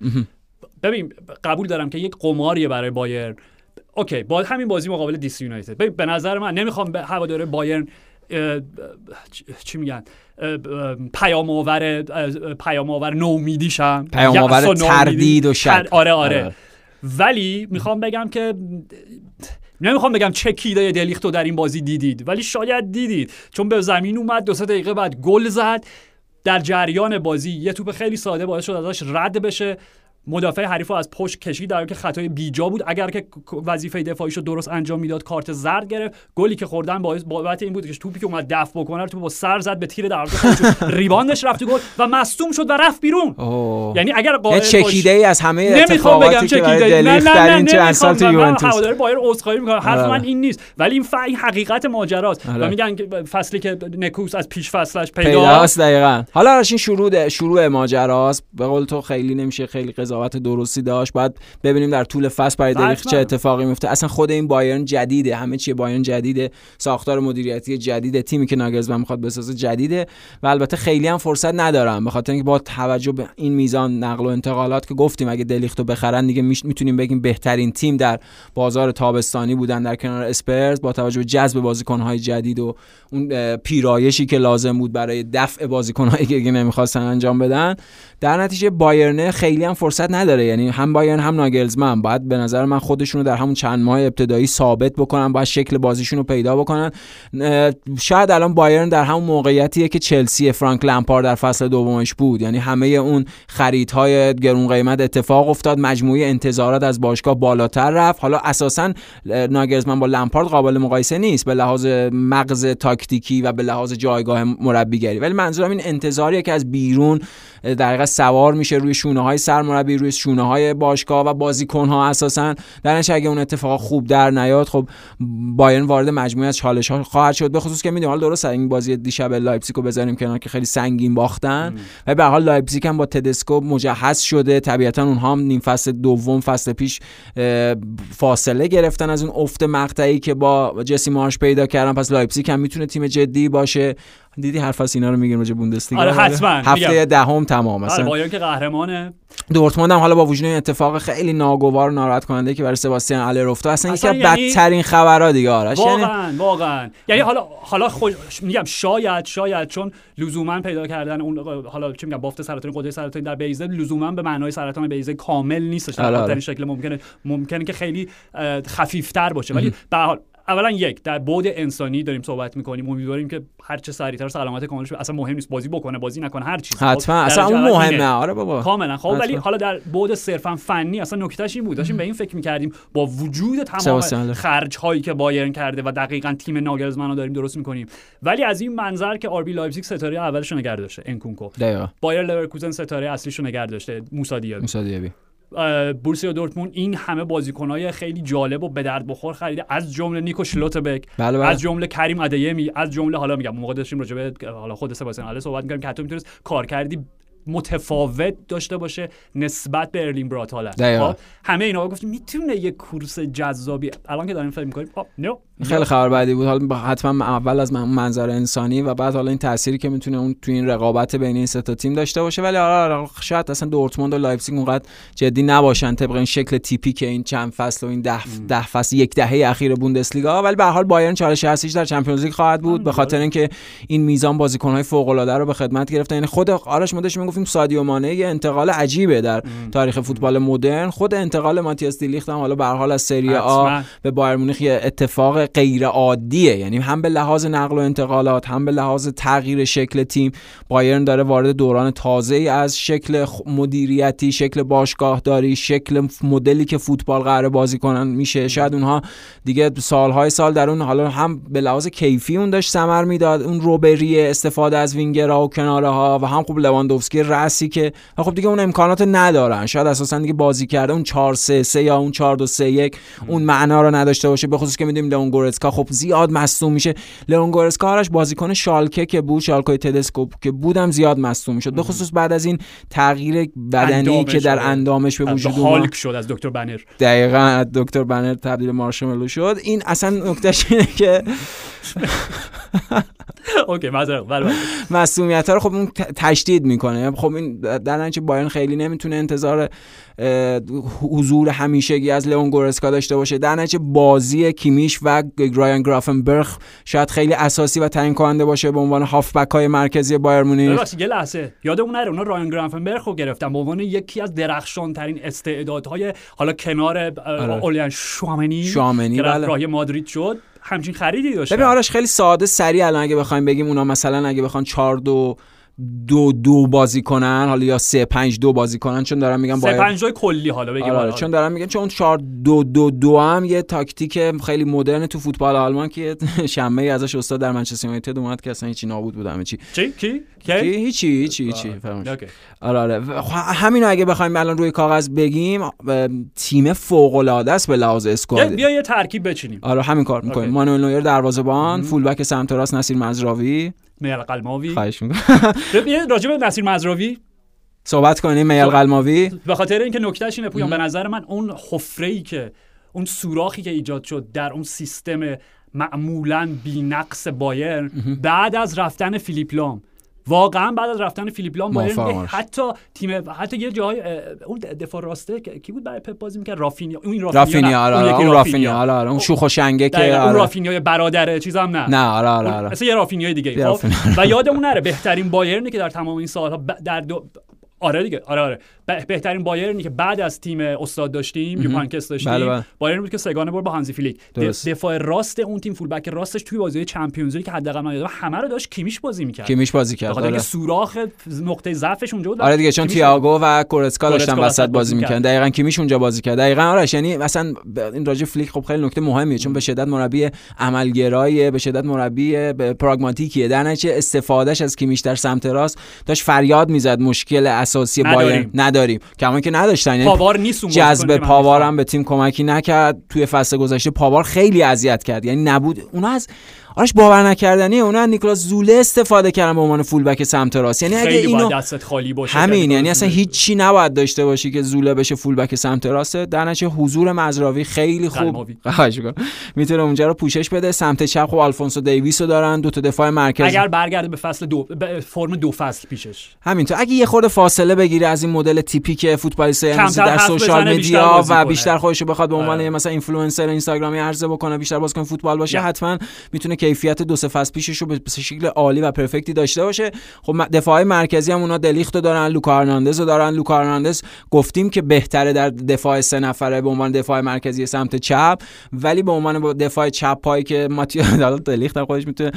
[SPEAKER 1] ببین قبول دارم که یک قماریه برای بایرن اوکی با همین بازی مقابل دی‌سی یونایتد. به نظر من نمی‌خوام به هوادار بایرن چی میگن؟ پیام آور پیام آور نومیدیشم.
[SPEAKER 2] پیام آور تردید و شک.
[SPEAKER 1] آره. آره. ولی می‌خوام بگم که نمی‌خوام بگم چه کیدای دلیختو در این بازی دیدید ولی شاید دیدید. چون به زمین اومد دو سه دقیقه بعد گل زد. در جریان بازی یه توپ خیلی ساده باعث شد ازش رد بشه. مدافع حریف از پشت کشید در که خطای بیجا بود. اگر که وظیفه دفاعیشو درست انجام می‌داد کارت زرد گرفت. گلی که خوردن باعث بابت این بود که توپی که اومد دفع بکنه تو با سر زد به تیر دروازه ریباندش رفت گل و مصدوم شد و رفت بیرون. یعنی اگر
[SPEAKER 2] قائل چکیده ای از همه اتفاقاتی بگم که برای در این چند سال تو یوونتوس.
[SPEAKER 1] هوادار بایر عذرخواهی می‌کنه حرف من این نیست. ولی این فعی حقیقت ماجراست. و میگن فصلی که نکوس از پیش فصلش پیداست.
[SPEAKER 2] دقیقاً. حالا این شروع شروع ماجراست. به قول تو خیلی نمیشه خیلی قضاوت درستی داشت. بعد ببینیم در طول فصل برای دقیق چه اتفاقی میفته. اصلا خود این بایرن جدیده. همه چی بایرن جدیده. ساختار مدیریتی جدیده تیمی که ناگلزمن می‌خواد بسازه جدیده. و البته خیلی هم فرصت ندارم. به خاطر اینکه با توجه به این میزان نقل و انتقالات که گفتیم اگه دلیختو بخرن دیگه می‌تونیم بگیم بهترین تیم در بازار تابستانی بودن در کنار اسپرز. با توجه به جذب بازیکن‌های جدید و اون پیرایشی که لازم بود برای دفع بازیکن‌هایی که نمی‌خواستن انجام بدن. در نتیجه بایرن خیلی هم فرصت نداره. یعنی هم بایرن هم ناگلزمن. باید به نظر من خودشونو در همون چند ماه ابتدایی ثابت بکنن باید شکل بازیشون رو پیدا بکنن. شاید الان بایرن در همون موقعیتیه که چلسی فرانک لمپار در فصل دومش بود. یعنی همه اون خریدهای گرون قیمت اتفاق افتاد. مجموعه انتظارات از باشگاه بالاتر رفت. حالا اساسا ناگلزمن با لمپارد قابل مقایسه نیست. به لحاظ مغز تاکتیکی و به لحاظ جایگاه مربیگری. ولی منظورم این انتظاریه که از بیرون در سوار میشه روی شونه های مربی روی شونه های باشگاه و بازیکن ها اساسا. در اگه اون اتفاق خوب در نیاد خب بایرن وارد مجموعه از چالش ها خواهد شد. به خصوص که می‌دونیم حالا درست این بازی دیشب لایپزیگ رو بذاریم کنار که خیلی سنگین باختن. و به حال لایپزیگ هم با تدسکو مجهز شده. طبیعتا اونها هم نیم فصل دوم فصل پیش فاصله گرفتن از اون افت مقطعی که با جسی مارش پیدا کردن. پس لایپزیگ هم می‌تونه تیم جدی باشه. دیدی حرف از اینا رو میگیم راجع بوندسلیگا؟
[SPEAKER 1] آره حتما.
[SPEAKER 2] هفته دهم تمام
[SPEAKER 1] مثلا آره بایرن که قهرمانه
[SPEAKER 2] دورتموند هم حالا با وجود این اتفاق خیلی ناگوار و ناراحت کننده که برای سباستیان آلر افتاد اصلا یکی یعنی... بدترین خبرها دیگه آرش.
[SPEAKER 1] یعنی واقعا یعنی... واقعا. یعنی حالا حالا خوش... میگم شاید شاید چون لزوما پیدا کردن اون حالا چی میگم بافت سرطانی قده سرطانی در بیضه لزوما به معنای سرطان بیضه کامل نیست در آره، آره. شکل ممکنه ممکنه که خیلی خفیفتر باشه. ولی به حال اولا یک در بود انسانی داریم صحبت می‌کنیم امیدواریم که هر چه سریعتر سلامت کاملش اصلا مهم نیست بازی بکنه بازی نکنه هر چیز
[SPEAKER 2] حتما. خب، اصلا اون مهمه آره بابا.
[SPEAKER 1] کاملا. خب ولی حالا در بود صرفا فنی اصلا نکتهش این بود. داشتیم به این فکر می‌کردیم با وجود تمام خرج هایی که بایرن کرده و دقیقا تیم ناگلزمن رو داریم درست می‌کنیم. ولی از این منظر که آربی لایپزیگ ستاره اولش نگه داشته انکونکو. بایر لورکوزن ستاره اصلیش رو نگه داشته موسی دیابی بورسیا دورتموند این همه بازیکنهای خیلی جالب و به درد بخور خریده. از جمله نیکو شلوتربک بله بله. از جمله کریم ادیمی از جمله حالا میگم موقع داشتیم راجع به حالا خود سباستیان آلر صحبت می‌کردیم که حتی می‌تونست کار کردی متفاوت داشته باشه نسبت به ارلینگ براوت خب همه اینا گفتیم می‌تونه یه کورس جذابی الان که داریم فکر می‌کنیم نو.
[SPEAKER 2] خیلی خبر بعدی بود. حالا حتما اول از منظر انسانی و بعد حالا این تأثیری که می‌تونه اون تو این رقابت بین این سه تا تیم داشته باشه. ولی حالا شاید اصلا دورتموند و لایپزیگ اونقدر جدی نباشن طبق این شکل تیپی که این چند فصل و این ده, ده فصل یک دهه اخیر بوندسلیگا. ولی به هر حال بایرن چالش اصلیش در Champions League خواهد بود. به خاطر اینکه این میزان بازیکن‌های فوق‌العاده رو به خدمت گرفته. یعنی خود آرش مدش می‌گفتیم سادیو مانه یه انتقال عجیبه در تاریخ فوتبال مدرن. خود انتقال ماتیاس دیلیخت هم حالا به هر حال از سری آ به بایرن مونیخ اتفاق غیر عادیه یعنی هم به لحاظ نقل و انتقالات هم به لحاظ تغییر شکل تیم. بایرن داره وارد دوران تازه ای از شکل مدیریتی شکل باشگاهداری شکل مدلی که فوتبال قرار بازی کنن میشه. شاید اونها دیگه سالهای سال در اون حالا هم به لحاظ کیفی اون داشت ثمر می‌داد. اون روبری استفاده از وینگرها و کناره ها و هم خوب لواندوفسکی رسی که خب دیگه اون امکانات ندارن. شاید اساسا دیگه بازی کرده اون 4 3 3 یا اون 4 2 3 1 اون معنا رو نداشته باشه. به خصوص که می‌دونیم لئون گورتسکا خب زیاد مصدوم میشه. لئون گورتسکا آرش بازیکن شالکه که بود شالکوی تدسکوپ که بودم زیاد مصدوم می‌شد. به خصوص بعد از این تغییر بدنی که در آره. اندامش به وجود
[SPEAKER 1] اومد. شد از دکتر بنر.
[SPEAKER 2] دقیقاً دکتر بنر تبدیل مارشملو شد. این اصلا نکتهش اینه که
[SPEAKER 1] اوکی معذرت بله، بله.
[SPEAKER 2] مسئولیت ها رو خب اون تشدید می‌کنه. خب این در نتیجه بایرن خیلی نمی‌تونه انتظار حضور همیشگی از لئون گورسکا داشته باشه. در نتیجه بازی کیمیش و رایان گرافنبرگ شاید خیلی اساسی و تعیین کننده باشه به عنوان هافبک های مرکزی بایر مونیخ.
[SPEAKER 1] یه لحظه. یادمون نره اونا رایان گرافنبرگ رو گرفتن. به عنوان یکی از درخشان ترین استعدادهای حالا کنار آره. اولیان شوامنی
[SPEAKER 2] شوامنی بله.
[SPEAKER 1] راه مادرید شد. همچین خریدی داشت
[SPEAKER 2] ببین آرش خیلی ساده سریع الان اگه بخوایم بگیم اونا مثلا اگه بخوان 4 2 دو دو بازی کنن حالا یا سه پنج دو بازی کنن چون دارم میگم
[SPEAKER 1] سه پنج دوی کلی حالا بگیم
[SPEAKER 2] آره. چون دارم میگم چون چهار دو دو دو هم یه تاکتیک خیلی مدرن تو فوتبال آلمان که شمه ازش استاد در منچستر یونایتد اومد که اصلا هیچی نابود بود همه چی.
[SPEAKER 1] چی؟ کی؟
[SPEAKER 2] کی؟ هیچی هیچی هیچی آره آره. همین اگه بخوایم الان روی کاغذ بگیم تیم فوق العاده است به لحاظ اسکواد.
[SPEAKER 1] بیا یه ترکیب بچینیم.
[SPEAKER 2] آره همین کار می‌کنیم. مانوئل نویر دروازه‌بان فول بک سمت راست نصیر مزراوی.
[SPEAKER 1] میل قلماوی.
[SPEAKER 2] خواهش می‌کنم.
[SPEAKER 1] راجع به نصیر مزراوی.
[SPEAKER 2] صحبت کنیم میل قلماوی.
[SPEAKER 1] به خاطر اینکه نکتهش اینه پویان به نظر من اون حفره ای که اون سوراخی که ایجاد شد در اون سیستم معمولا نقص بایر بعد از رفتن فیلیپ لام واقعا بعد از رفتن فیلیپ لام حتی تیم حتی یه جای اون دفاع راسته کی بود برای پپ بازی می‌کرد؟ رافینیا. اون
[SPEAKER 2] رافینیا آره اون, اون رافینیا. آره آره اون شوخ و شنگه که
[SPEAKER 1] اون آره. رافینیا برادر چیزام نه.
[SPEAKER 2] نه آره آره آره.
[SPEAKER 1] اصلا یه رافینیا دیگه خب؟ و یادمون نره بهترین بایرنی که در تمام این سالها در آره دیگه آره آره. بهترین بایرنی که بعد از تیم استاد داشتیم یوپ هاینکس داشتیم بله بله. بایرن بود که سه‌گانه با هانزی فلیک. دفاع راست اون تیم full back راستش توی بازی Champions League که حداقل من همه رو داشت کیمیش بازی می‌کرد.
[SPEAKER 2] کیمیش بازی کرد
[SPEAKER 1] بخاطر آره. سوراخ نقطه ضعفش اونجا بود
[SPEAKER 2] آره دیگه چون تییاگو و گورتسکا داشتن وسط بازی می‌کردن. دقیقاً کیمیش اونجا بازی کرد. دقیقاً آره یعنی مثلا این راجع فلیک خب خیلی نکته مهمیه چون به شدت مربی عملگرایه به شدت مربی پراگماتیکیه. در نتیجه استفادهش از کیمیش در سمت راست داشت فریاد می‌زد مشکل اساسی بایر نداریم. کما که نداشتن. یعنی
[SPEAKER 1] پاوار نیست
[SPEAKER 2] جذب پاوار هم به تیم کمکی نکرد. توی فصل گذشته پاوار خیلی اذیت کرد. یعنی نبود. اونا از آرش باور نکردنی اونا نیکلاس زوله استفاده کردن به عنوان فول بک سمت راست. یعنی اگه اینو
[SPEAKER 1] دستت خالی باشه
[SPEAKER 2] همین یعنی اصلا هیچی نباید داشته باشی که زوله بشه فول بک سمت راست. در حضور مزراوی خیلی خوب. می‌تونه اونجا رو پوشش بده. سمت چپ خب آلفونسو دیویس رو دارن. دو تا دفاع مرکز.
[SPEAKER 1] اگر برگرده به فصل دو به فرم دو فصل پیشش.
[SPEAKER 2] همینطور. اگه یه خورده فاصله بگیره از این مدل تیپیک فوتبالیست در social media و بیشتر خودش بخواد به عنوان آره. مثلا اینفلوئنسر اینستاگرامی عرضه بکنه بیشتر بازیکن فوتبال باشه حتما می‌تونه کیفیت دو سه فصل پیشش رو به شکل عالی و perfect ی داشته باشه. خب دفاع مرکزی هم اونا دلیختو دارن لوکا هرناندز رو دارن. لوکا هرناندز گفتیم که بهتره در دفاع سه نفره به عنوان دفاع مرکزی سمت چپ ولی به عنوان دفاع چپ پای که ماتیو دلیخت خودش می‌تونه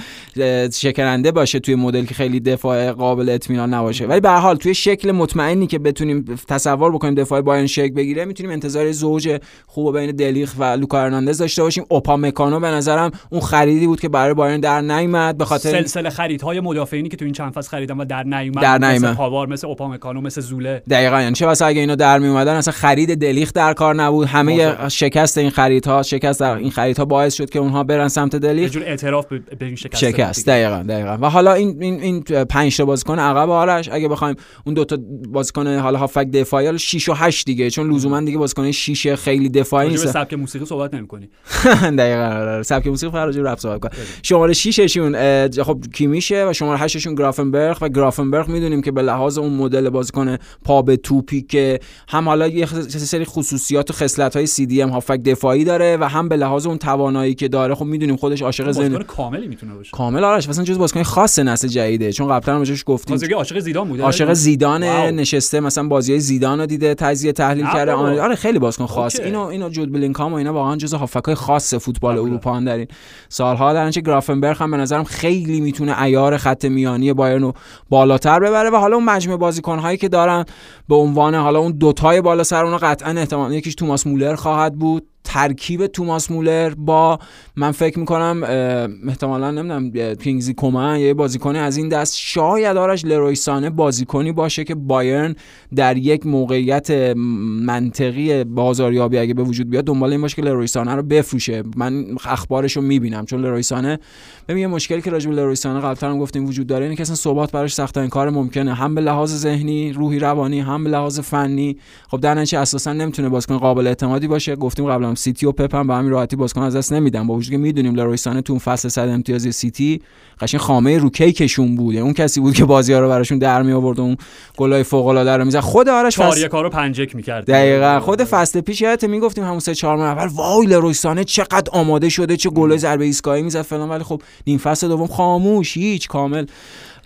[SPEAKER 2] شکننده باشه توی مدل که خیلی دفاع قابل اطمینان نباشه. ولی به حال توی شکل مطمئنی که بتونیم تصور بکنیم دفاع بایرن شک بگیره می‌تونیم انتظار زوج خوب بین دلیخ و لوکا داشته باشیم. اوپا مکانو به نظرم اون خریدی بود که برای بایرن در نیامد به خاطر
[SPEAKER 1] سلسله خریدهای مدافعینی که تو این چند فصل خریدن و در نیامد
[SPEAKER 2] در نیامد مثل
[SPEAKER 1] پاوار مثل اوپامکانو مثل زوله.
[SPEAKER 2] دقیقاً. یعنی چه واسه اگه اینا در می اومدن اصلا خرید دلیخ در کار نبود. همه شکست این خریدها شکست در این خریدها باعث شد که اونها برن سمت دلیخ
[SPEAKER 1] جور اعتراف به این شکست
[SPEAKER 2] شکست. دقیقاً دقیقاً. و حالا این این این 5 تا بازیکن عقب آرش اگه بخوایم اون دو تا بازیکن حالا هافک دفاعی 6 و 8 دیگه چون لزوما دیگه بازیکن 6 خیلی دفاعی
[SPEAKER 1] نیست سبک موسیقی صحبت نمی‌کنی.
[SPEAKER 2] دقیقاً سبک موسیقی فقط راجع رپ صحبت کن شماره 6 شون خب کیمیشه و شماره 8 شون گرافنبرگ. و گرافنبرگ می‌دونیم که به لحاظ اون مدل بازیکن پا به توپی که هم حالا یه سری خصوصیات و خصلت های سی دی ام هافک دفاعی داره و هم به لحاظ اون توانایی که داره خب می‌دونیم خودش عاشق
[SPEAKER 1] زن کاملی می‌تونه باشه.
[SPEAKER 2] کامل آرش مثلا جز بازیکن خاص نسل جدیده. چون قبلا هم بهش گفتیم.
[SPEAKER 1] بازیکن عاشق زیدان بوده.
[SPEAKER 2] عاشق زیدان نشسته مثلا بازی زیدان رو دیده تجزیه تحلیل کرده. آره خیلی بازیکن خاص. اینو اینو جود بلینکام و اینا واقعا جزو هافک های خاص فوتبال اروپا در این سالها در گرافنبرگ هم به نظرم خیلی می‌تونه عیار خط میانی بایرن رو بالاتر ببره و حالا اون مجموعه بازیکن‌هایی که دارن به عنوان حالا اون دوتای بالا سر اون قطعا احتمال یکیش توماس مولر خواهد بود. ترکیب توماس مولر با من فکر می‌کنم احتمالا نمی‌دونم کینگزی کومن یه بازیکنی از این دست. شاید آرش لرویسانه بازیکنی باشه که بایرن در یک موقعیت منطقی بازاریابی اگه به وجود بیاد دنبال این باشه که لرویسانه رو بفروشه. من اخبارش رو می‌بینم چون لرویسانه ببین یه مشکلی که راجع به لروی سانه قبلا هم گفتیم وجود داره اینه که اصلا ثبات براش سخت کار ممکنه. هم به لحاظ ذهنی روحی روانی هم به لحاظ فنی. خب در نتیجه اساسا نمی‌تونه بازیکن قابل اعتمادی باشه. گفتیم قبلا سیتی و پپ هم به همین راحتی بازیکن از دست نمیدن. با وجودی که می‌دونیم لروی سانه تو فصل صد امتیازی سیتی قشنگ خامه رو کیکشون بود. یعنی اون کسی بود که بازی ها رو براشون در می آورد اون گلای فوق العاده رو می‌زد. خود آرش
[SPEAKER 1] فصل کارو پنجک می‌کرد.
[SPEAKER 2] دقیقاً. خود فصل پیش یادت می‌گفتیم همون سه چهار ماه اول وای لروی سانه چقدر آماده شده چه گل ضربه ایستگاهی می‌زد فلان. ولی خب نیم فصل دوم خاموش هیچ کامل.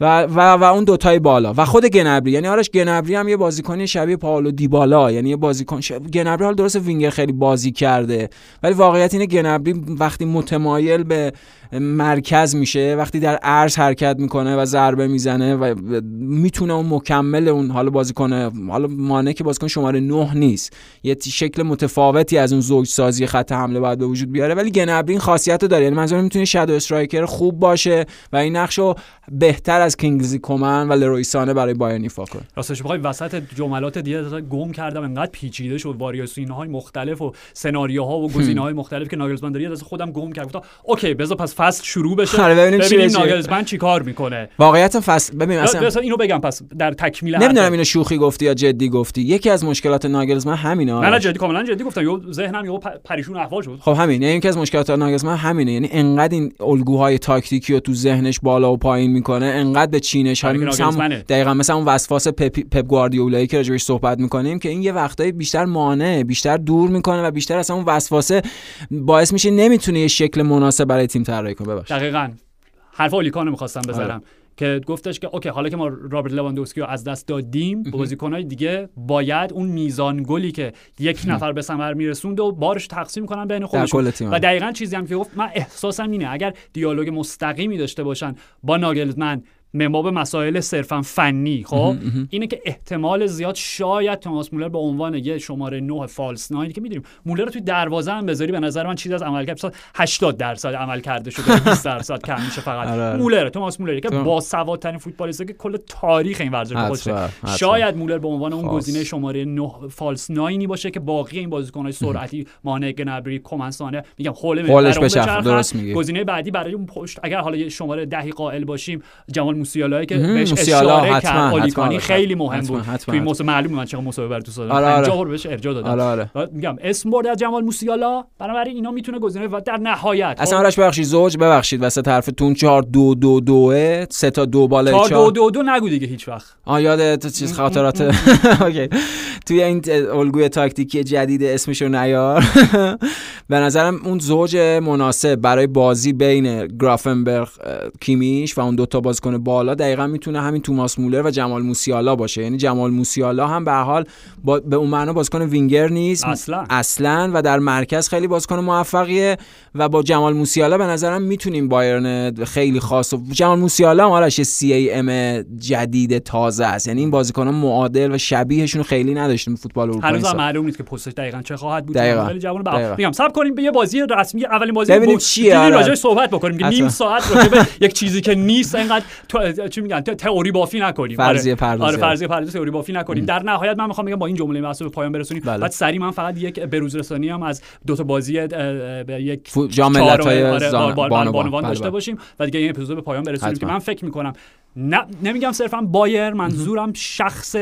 [SPEAKER 2] و و, و اون دوتای بالا. و خود گنبری. یعنی آرش گنبری هم یه بازیکنی شبیه پاولو دیبالا. یعنی یه بازیکن شب... گنبری حال درست وینگر خیلی بازی کرده. ولی واقعیت اینه گنبری وقتی متمایل به مرکز میشه وقتی در عرض حرکت می‌کنه و ضربه می‌زنه و می‌تونه اون مکمل اون حالا بازی کنه حالا مانع که بازیکن شماره 9 نیست. یه شکل متفاوتی از اون زوج سازی خط حمله باید به وجود بیاره. ولی گنبری خاصیت رو داره. یعنی منظورم می‌تونه شادو استرایکر خوب باشه و این نقش رو بهتر از کینگزی کومن و لرویسانه برای بایرن ایفا کنه.
[SPEAKER 1] راستش بخوای وسط جملات دیگه گم کردم انقدر پیچیده شد. واریاسیون های مختلف و سناریوها و گزینه‌های مختلف که ناگلزمن داره از خودم گم کرد. اوکی بذار پس فصل شروع بشه.
[SPEAKER 2] آره ببینیم, ببینیم
[SPEAKER 1] چی ناگلزمن چیکار می‌کنه.
[SPEAKER 2] واقعیت فصل ببین
[SPEAKER 1] مثلا اینو بگم پس در تکمیل
[SPEAKER 2] نمی‌دونم اینو شوخی گفتی یا جدی گفتی. یکی از مشکلات ناگلزمن همینه
[SPEAKER 1] نه نه جدی کاملا جدی گفتم. یو ذهنم یو پریشون احوال شد.
[SPEAKER 2] خب همین. یعنی یکی از مشکلات ناگلزمن همینه. یعنی انقدر این الگوهای تاکتیکی رو تو ذهنش بالا و پایین می‌کنه انقدر به چینش ها مثلا دقیقاً مثلا اون وسواس پپ, پپ گواردیولایی که راجعش صحبت می‌کنیم که این یه وقتایی بیشتر مانع بیشتر دور می‌کنه و بیشتر اصلا اون وسواسه باعث میشه نمی‌تونه یه شکل مناسب برای تیم طراحی کنه. ببخشید.
[SPEAKER 1] دقیقاً. حرف اولی کانو می‌خواستم بذارم آره. که گفتش که okay حالا که ما رابرت لواندوسکی رو از دست دادیم بازیکنهای دیگه باید اون میزان گلی که یک نفر به ثمر میرسوند و بارش تقسیم کنن بین خودشون. و دقیقا چیزی هم که گفت من احساسم اینه اگر دیالوگ مستقیمی داشته باشن با ناگلزمن مما مسائل صرفا فنی خب؟ اینه که احتمال زیاد شاید توماس مولر به عنوان یه شماره 9 فالس ناین که می‌دونیم مولر رو توی دروازه هم بذاری به نظر من چیز از عمل کرد 80 درصد عمل کرده شده 20 درصد کم میشه فقط. آره. مولر توماس مولر که با سوادترین فوتبالیست که کل تاریخ این ورزش خودشه شاید مولر به عنوان اون گزینه شماره 9 فالس ناینی باشه که باقی این بازیکن‌های سرعتی مانع گنبری کومنسانه میگم
[SPEAKER 2] بشه درست میگه
[SPEAKER 1] گزینه بعدی برای اون پشت اگر حالا شماره دهی قائل باشیم جمال موسیالا که بهش اشاره کرد آلیکانی خیلی مهم بود. توی موسم معلوم من چقدر مسابقه بر تو سال 50 آره. بهش ارجاع دادم.
[SPEAKER 2] آره، آره.
[SPEAKER 1] میگم اسم برد از جمال موسیالا بنابراین اینا می‌تونه گزینه و در نهایت
[SPEAKER 2] اصلا آرش ببخشید زوج ببخشید وسط حرفتون 4 2 2 2 سه تا دو بالا
[SPEAKER 1] 4 2 2 2 نگو دیگه هیچ وقت.
[SPEAKER 2] آ یاد چیز خاطرات. اوکی. توی این الگوی تاکتیکی جدید اسمشو نیار. به نظرم اون زوج مناسب برای بازی بین گرافنبرگ کیمیش و اون دوتا بازیکن بالا دقیقا می‌تونه همین توماس مولر و جمال موسیالا باشه. یعنی جمال موسیالا هم به حال با به اون معنا بازیکن وینگر نیست.
[SPEAKER 1] اصلا.
[SPEAKER 2] اصلا و در مرکز خیلی بازیکن موفقیه و با جمال موسیالا به نظرم می‌تونیم بایرن خیلی خاص و جمال موسیالا مالش سی ای ام جدید تازه است. یعنی این بازیکن معادل و شبیهشون خیلی نداشتیم فوتبال اروپایی
[SPEAKER 1] هنوز معلوم نیست که پستش دقیقاً چه خواهد بود ولی جوان میگم صبر کنیم به یه بازی رسمی اولین بازی
[SPEAKER 2] ببینیم چیه آره.
[SPEAKER 1] راجعش صحبت بکنیم که نیم ساعت راجع یک چیزی که نیست اینقدر تو چی میگن؟ تئوری بافی نکنیم.
[SPEAKER 2] فرضیه پردازی
[SPEAKER 1] آره فرضیه پردازی تئوری بافی نکنیم. در نهایت من می‌خوام بگم با این جمله محسوب پایان برسونیم. بله. بعد سری من فقط یک بروز رسانی هم از دو تا بازی یک
[SPEAKER 2] جام ملت‌های
[SPEAKER 1] آره، بانوان. داشته بله. باشیم و دیگه این اپیزود به پایان برسونیم که من فکر می‌کنم نه نمیگم صرفا بایرن منظورم شخص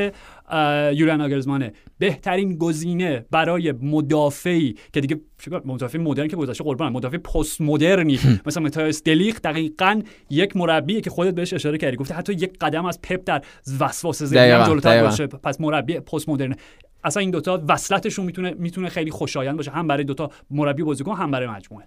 [SPEAKER 1] یولیان ناگلزمانه بهترین گزینه برای مدافعی که دیگه مدافع مدرن که گذشته قربان مدافع پست مدرنی مثلا ماتایس دلیخت دقیقا یک مربیه که خودت بهش اشاره کردی. گفته حتی یک قدم از پپ در وسواس ذهنی جلوتر باشه. پس مربی پست مدرن اصلا این دوتا وصلتشون می‌تونه می‌تونه خیلی خوشایند باشه. هم برای دوتا مربی بازیکن هم برای مجموعه.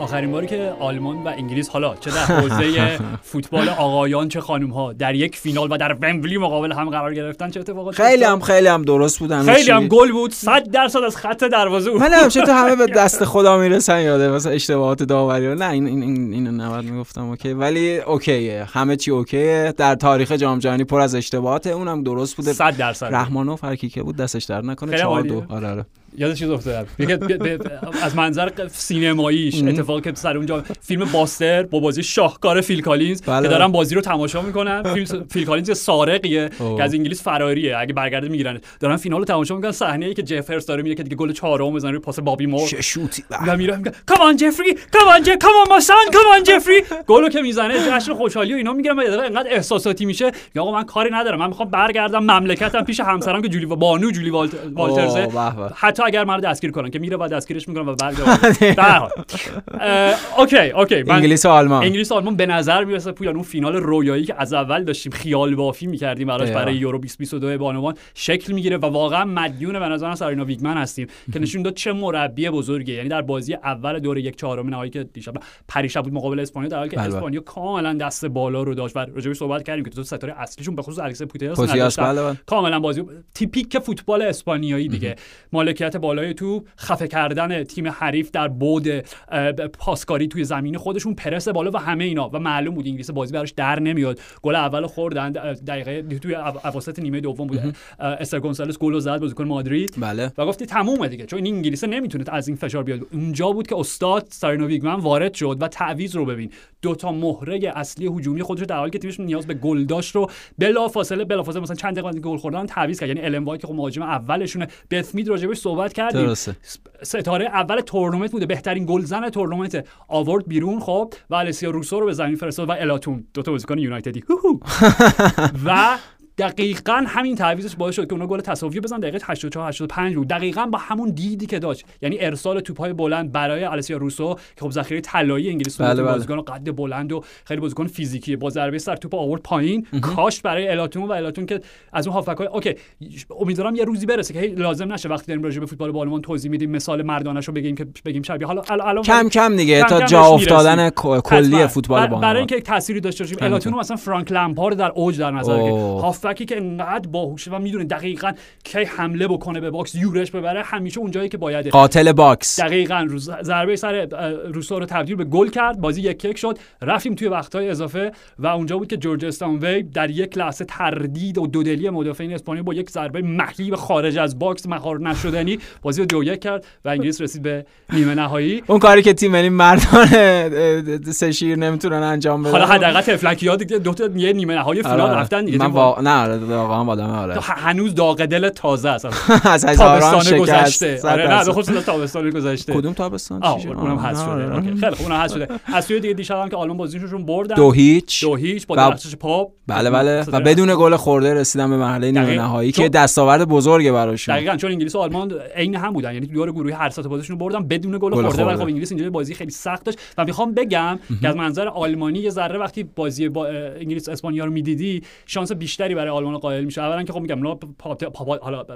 [SPEAKER 1] آخرین باری که آلمان و انگلیس حالا چه در حوزه فوتبال آقایان چه خانم ها در یک فینال و در ومبلی مقابل هم قرار گرفتن چه اتفاقاتی
[SPEAKER 2] خیلی هم خیلی هم درست بود
[SPEAKER 1] خیلی هم گل بود. 100 درصد از خط دروازه بود
[SPEAKER 2] من هم تو همه به دست خدا می‌رسن یاده مثلا اشتباهات داوری نه این این این اینو نباید می‌گفتم اوکی. ولی اوکیه همه چی okay ه. در تاریخ جام جهانی پر از اشتباهات اونم درست بوده.
[SPEAKER 1] 100 درصد.
[SPEAKER 2] رحمانوف هر که بود دستش درد نکنه. 4 2 آره آره.
[SPEAKER 1] یاد چیز افتاد از منظر سینماییش اتفاقی که سر اونجا فیلم باستر با بازی شاهکار فیل کالینز بله. که دارن بازی رو تماشا می‌کنن. فیل, فیل کالینز سارقیه که از انگلیس فراریه اگه برگرده می‌گیرن. دارن فینال رو تماشا می‌کنن. صحنه ای که جف هرست داره میره که دیگه گل چهارم بزنه روی پاس بابی مور.
[SPEAKER 2] شوتی.
[SPEAKER 1] و میره میگه come on Geoffrey come on come on my son come on Geoffrey گلو که می‌زنه جشن خوشحالی و اینا می‌گیرن و انقدر احساساتی میشه یا آقا من کاری ندارم. من می‌خوام برگردم مملکتم پیش همسرم که جولی و بانو جولی والترز حتی اگر مرا دستگیر کنن که میره و دستگیرش می‌کنن و برگردن okay okay.
[SPEAKER 2] انگلیس و آلمان.
[SPEAKER 1] انگلیس و آلمان به نظر می‌رسه پویان اون فینال رویایی که از اول داشتیم خیال بافی می‌کردیم براش برای یورو 2022 بانوان شکل می‌گیره و واقعا مدیون به نظر سارینا ویگمن هستیم که نشون داد چه مربی بزرگی یعنی در بازی اول دور یک چهارم نهایی که دیشب پریشب بود مقابل اسپانیا در حالی که بله. اسپانیا کاملا دست بالا رو داشت و راجعش صحبت کردیم که تو ستاره اصلیشون به خصوص الکسیا پوتیاس
[SPEAKER 2] بله.
[SPEAKER 1] کاملا بازی تیپیک فوتبال اسپانیایی دیگه. مالکیت بالای تو خفه کردن تیم حریف در بود پاسکاری توی زمین خودشون پرس بالا و همه اینا. و معلوم بود انگلیس بازی براش در نمیاد. گل اول خوردن دقیقه توی اواسط نیمه دوم بود استر گونسالس گل زد بازیکن مادرید.
[SPEAKER 2] بله.
[SPEAKER 1] و گفتی تمومه دیگه چون این انگلیس نمی‌تونه از این فشار بیاد. اونجا بود که استاد سارینو ویگمن وارد شد و تعویض رو ببین. دو تا مهره اصلی هجومی خودش در حالی که تیمش نیاز به گل داشت رو بلا فاصله بلا فاصله مثلا چند دقیقه گل خوردن تعویض کرد. یعنی الم که خب مهاجم اولشونه. بث مید راجع بهش صحبت کردیم.
[SPEAKER 2] درسته.
[SPEAKER 1] ستاره اول تورنمنت بوده. بهترین گلزن تورنمنت. آورد بیرون. خب و السیا روسو رو به زمین فرستاد و الا تون. دو تا بازیکن یونایتدی. و دقیقا همین تعویضش باعث شد که اونا گل تساوی بزنن. دقیقه 84 85 بود دقیقا با همون دیدی که داشت. یعنی ارسال توپ‌های بلند برای السیا روسو که خب ذخیره طلایی انگلیس بله بله. بازیکن قد بلند و خیلی بازیکن فیزیکی. با ضربه سر توپ آورد پایین. کاشت برای الا تون و الا تون که از اون هافکای okay. امیدوارم یه روزی برسه که لازم نشه وقتی داریم راجع به فوتبال بانوان توضیح میدیم مثال مردانه‌شو بگیم که بگیم شبیه. حالا الان
[SPEAKER 2] کم کم دیگه تا جا افتادن کلی فوتبال بانوان
[SPEAKER 1] برای اینکه تأثیری داشته باشیم الا تون مثلا فرانک لمپارد در اوج در نظر هافکی که انقدر باهوشه و می‌دونه دقیقا کی حمله بکنه به box یورش ببره همیشه اونجایی که باید
[SPEAKER 2] قاتل box
[SPEAKER 1] دقیقا ضربه سر روسو رو تبدیل به گل کرد بازی یک یک شد رفتیم توی وقتهای اضافه و اونجا بود که جورجیا استانوی در یک لحظه تردید و دودلی مدافعین اسپانیا با یک ضربه مهیب خارج از box مهار نشدنی بازی رو دو یک کرد و انگلیس رسید به نیمه نهایی
[SPEAKER 2] اون کاری که تیم ملی مردان سه شیر نمی‌تونن انجام بدن
[SPEAKER 1] حالا حداقل طفلکی‌ها دیگه دو تا یه نیمه نهایی فینال آره. رفتن
[SPEAKER 2] من. نه آره، واقعا آدم آره.
[SPEAKER 1] هنوز داغ دل تازه است.
[SPEAKER 2] از هزاران
[SPEAKER 1] گذشته. آره نه به خصوص تابستان گذشته.
[SPEAKER 2] کدوم تابستان؟
[SPEAKER 1] چی اونم حذف شده. خیلی خوب اونم حذف شده. از سوی دیگه دیشب هم که آلمان بازیشون بردن.
[SPEAKER 2] دو هیچ.
[SPEAKER 1] دو هیچ با درخشش پاپ.
[SPEAKER 2] بله بله. و بدون گل خورده رسیدن به مرحله نیمه نهایی که دستاورد بزرگه براشون.
[SPEAKER 1] دقیقاً چون انگلیس و آلمان عین هم بودن یعنی دور گروهی هر سه بازیشون بردن بدون گل خورده. ولی خب انگلیس اینجوری بازی خیلی سخت داشت. و می‌خوام بگم که از منظر آلمانی یه ذره وقتی بازی با انگلیس اسپانیا رو می‌دیدی شانس بیشتری برای آلمان قائل میشه. اولا که خب میگم حالا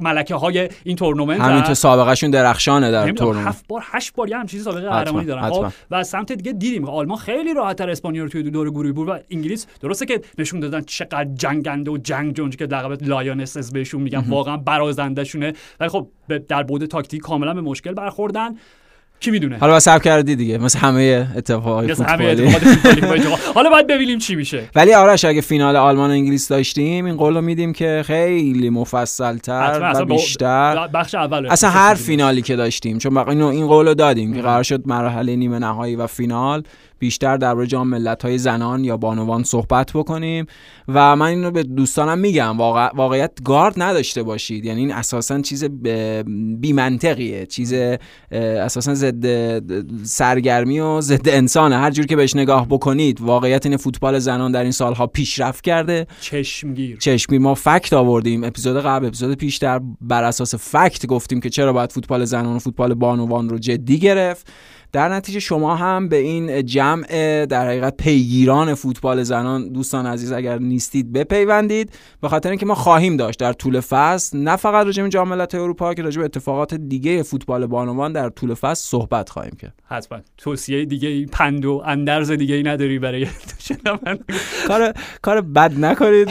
[SPEAKER 1] ملکه های این تورنمنت
[SPEAKER 2] همین تو سابقهشون درخشانه در تورنمنت.
[SPEAKER 1] هفت بار هشت بار هم چیزی سابقه قهرمانی دارن. خب و از سمت دیگه دیدیم. آلمان خیلی راحت‌تر اسپانیا رو توی دور گروهی بود و انگلیس درسته که نشون دادن چقدر جنگنده و جنگجو ان که لقب Lionesses بهشون میگن واقعا برازنده شونه ولی خب در بود تاکتیک کاملا به مشکل برخوردن. کی می‌دونه؟
[SPEAKER 2] حالا بس کردی دیگه مثل همه اتفاقای فوتبالی.
[SPEAKER 1] حالا باید ببینیم چی میشه.
[SPEAKER 2] ولی آرش اگه فینال آلمان و انگلیس داشتیم این قول رو میدیم که خیلی مفصلتر و بیشتر
[SPEAKER 1] بخش اول
[SPEAKER 2] اصلا هر فینالی که داشتیم چون این قول رو دادیم که قرار شد مرحله نیمه نهایی و فینال بیشتر درباره جام ملت های زنان یا بانوان صحبت بکنیم و من اینو به دوستانم میگم واقع... واقعیت گارد نداشته باشید. یعنی این اساسا چیز بی منطقیه چیز اساسا ضد سرگرمی و ضد انسانه. هر جور که بهش نگاه بکنید واقعیت این فوتبال زنان در این سالها پیشرفت کرده.
[SPEAKER 1] چشمگیر.
[SPEAKER 2] چشمی ما فکت آوردیم. اپیزود قبل اپیزود پیشتر بر اساس فکت گفتیم که چرا باید فوتبال زنان و فوتبال بانوان رو جدی گرفت. در نتیجه شما هم به این جمع در حقیقت پیگیران فوتبال زنان دوستان عزیز اگر نیستید بپیوندید. به خاطر اینکه ما خواهیم داشت در طول فصل نه فقط راجع به جام ملت‌های اروپا که راجع به اتفاقات دیگه فوتبال بانوان در طول فصل صحبت خواهیم کرد.
[SPEAKER 1] حتما. توصیه دیگه پند و اندرز دیگه ای نداری برای
[SPEAKER 2] کار کار بد نکنید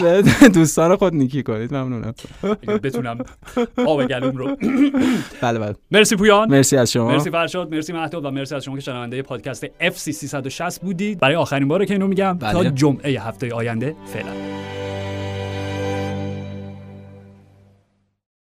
[SPEAKER 2] دوستان خود نیکی کنید. ممنونم.
[SPEAKER 1] بتونم آب گلوم رو.
[SPEAKER 2] بله بله.
[SPEAKER 1] مرسی پویان.
[SPEAKER 2] مرسی از شما.
[SPEAKER 1] مرسی فرشاد مرسی مهداد و مرسی از شما که شنونده پادکست FC 360 بودید برای آخرین باره که اینو میگم تا بله. جمعه هفته آینده فعلا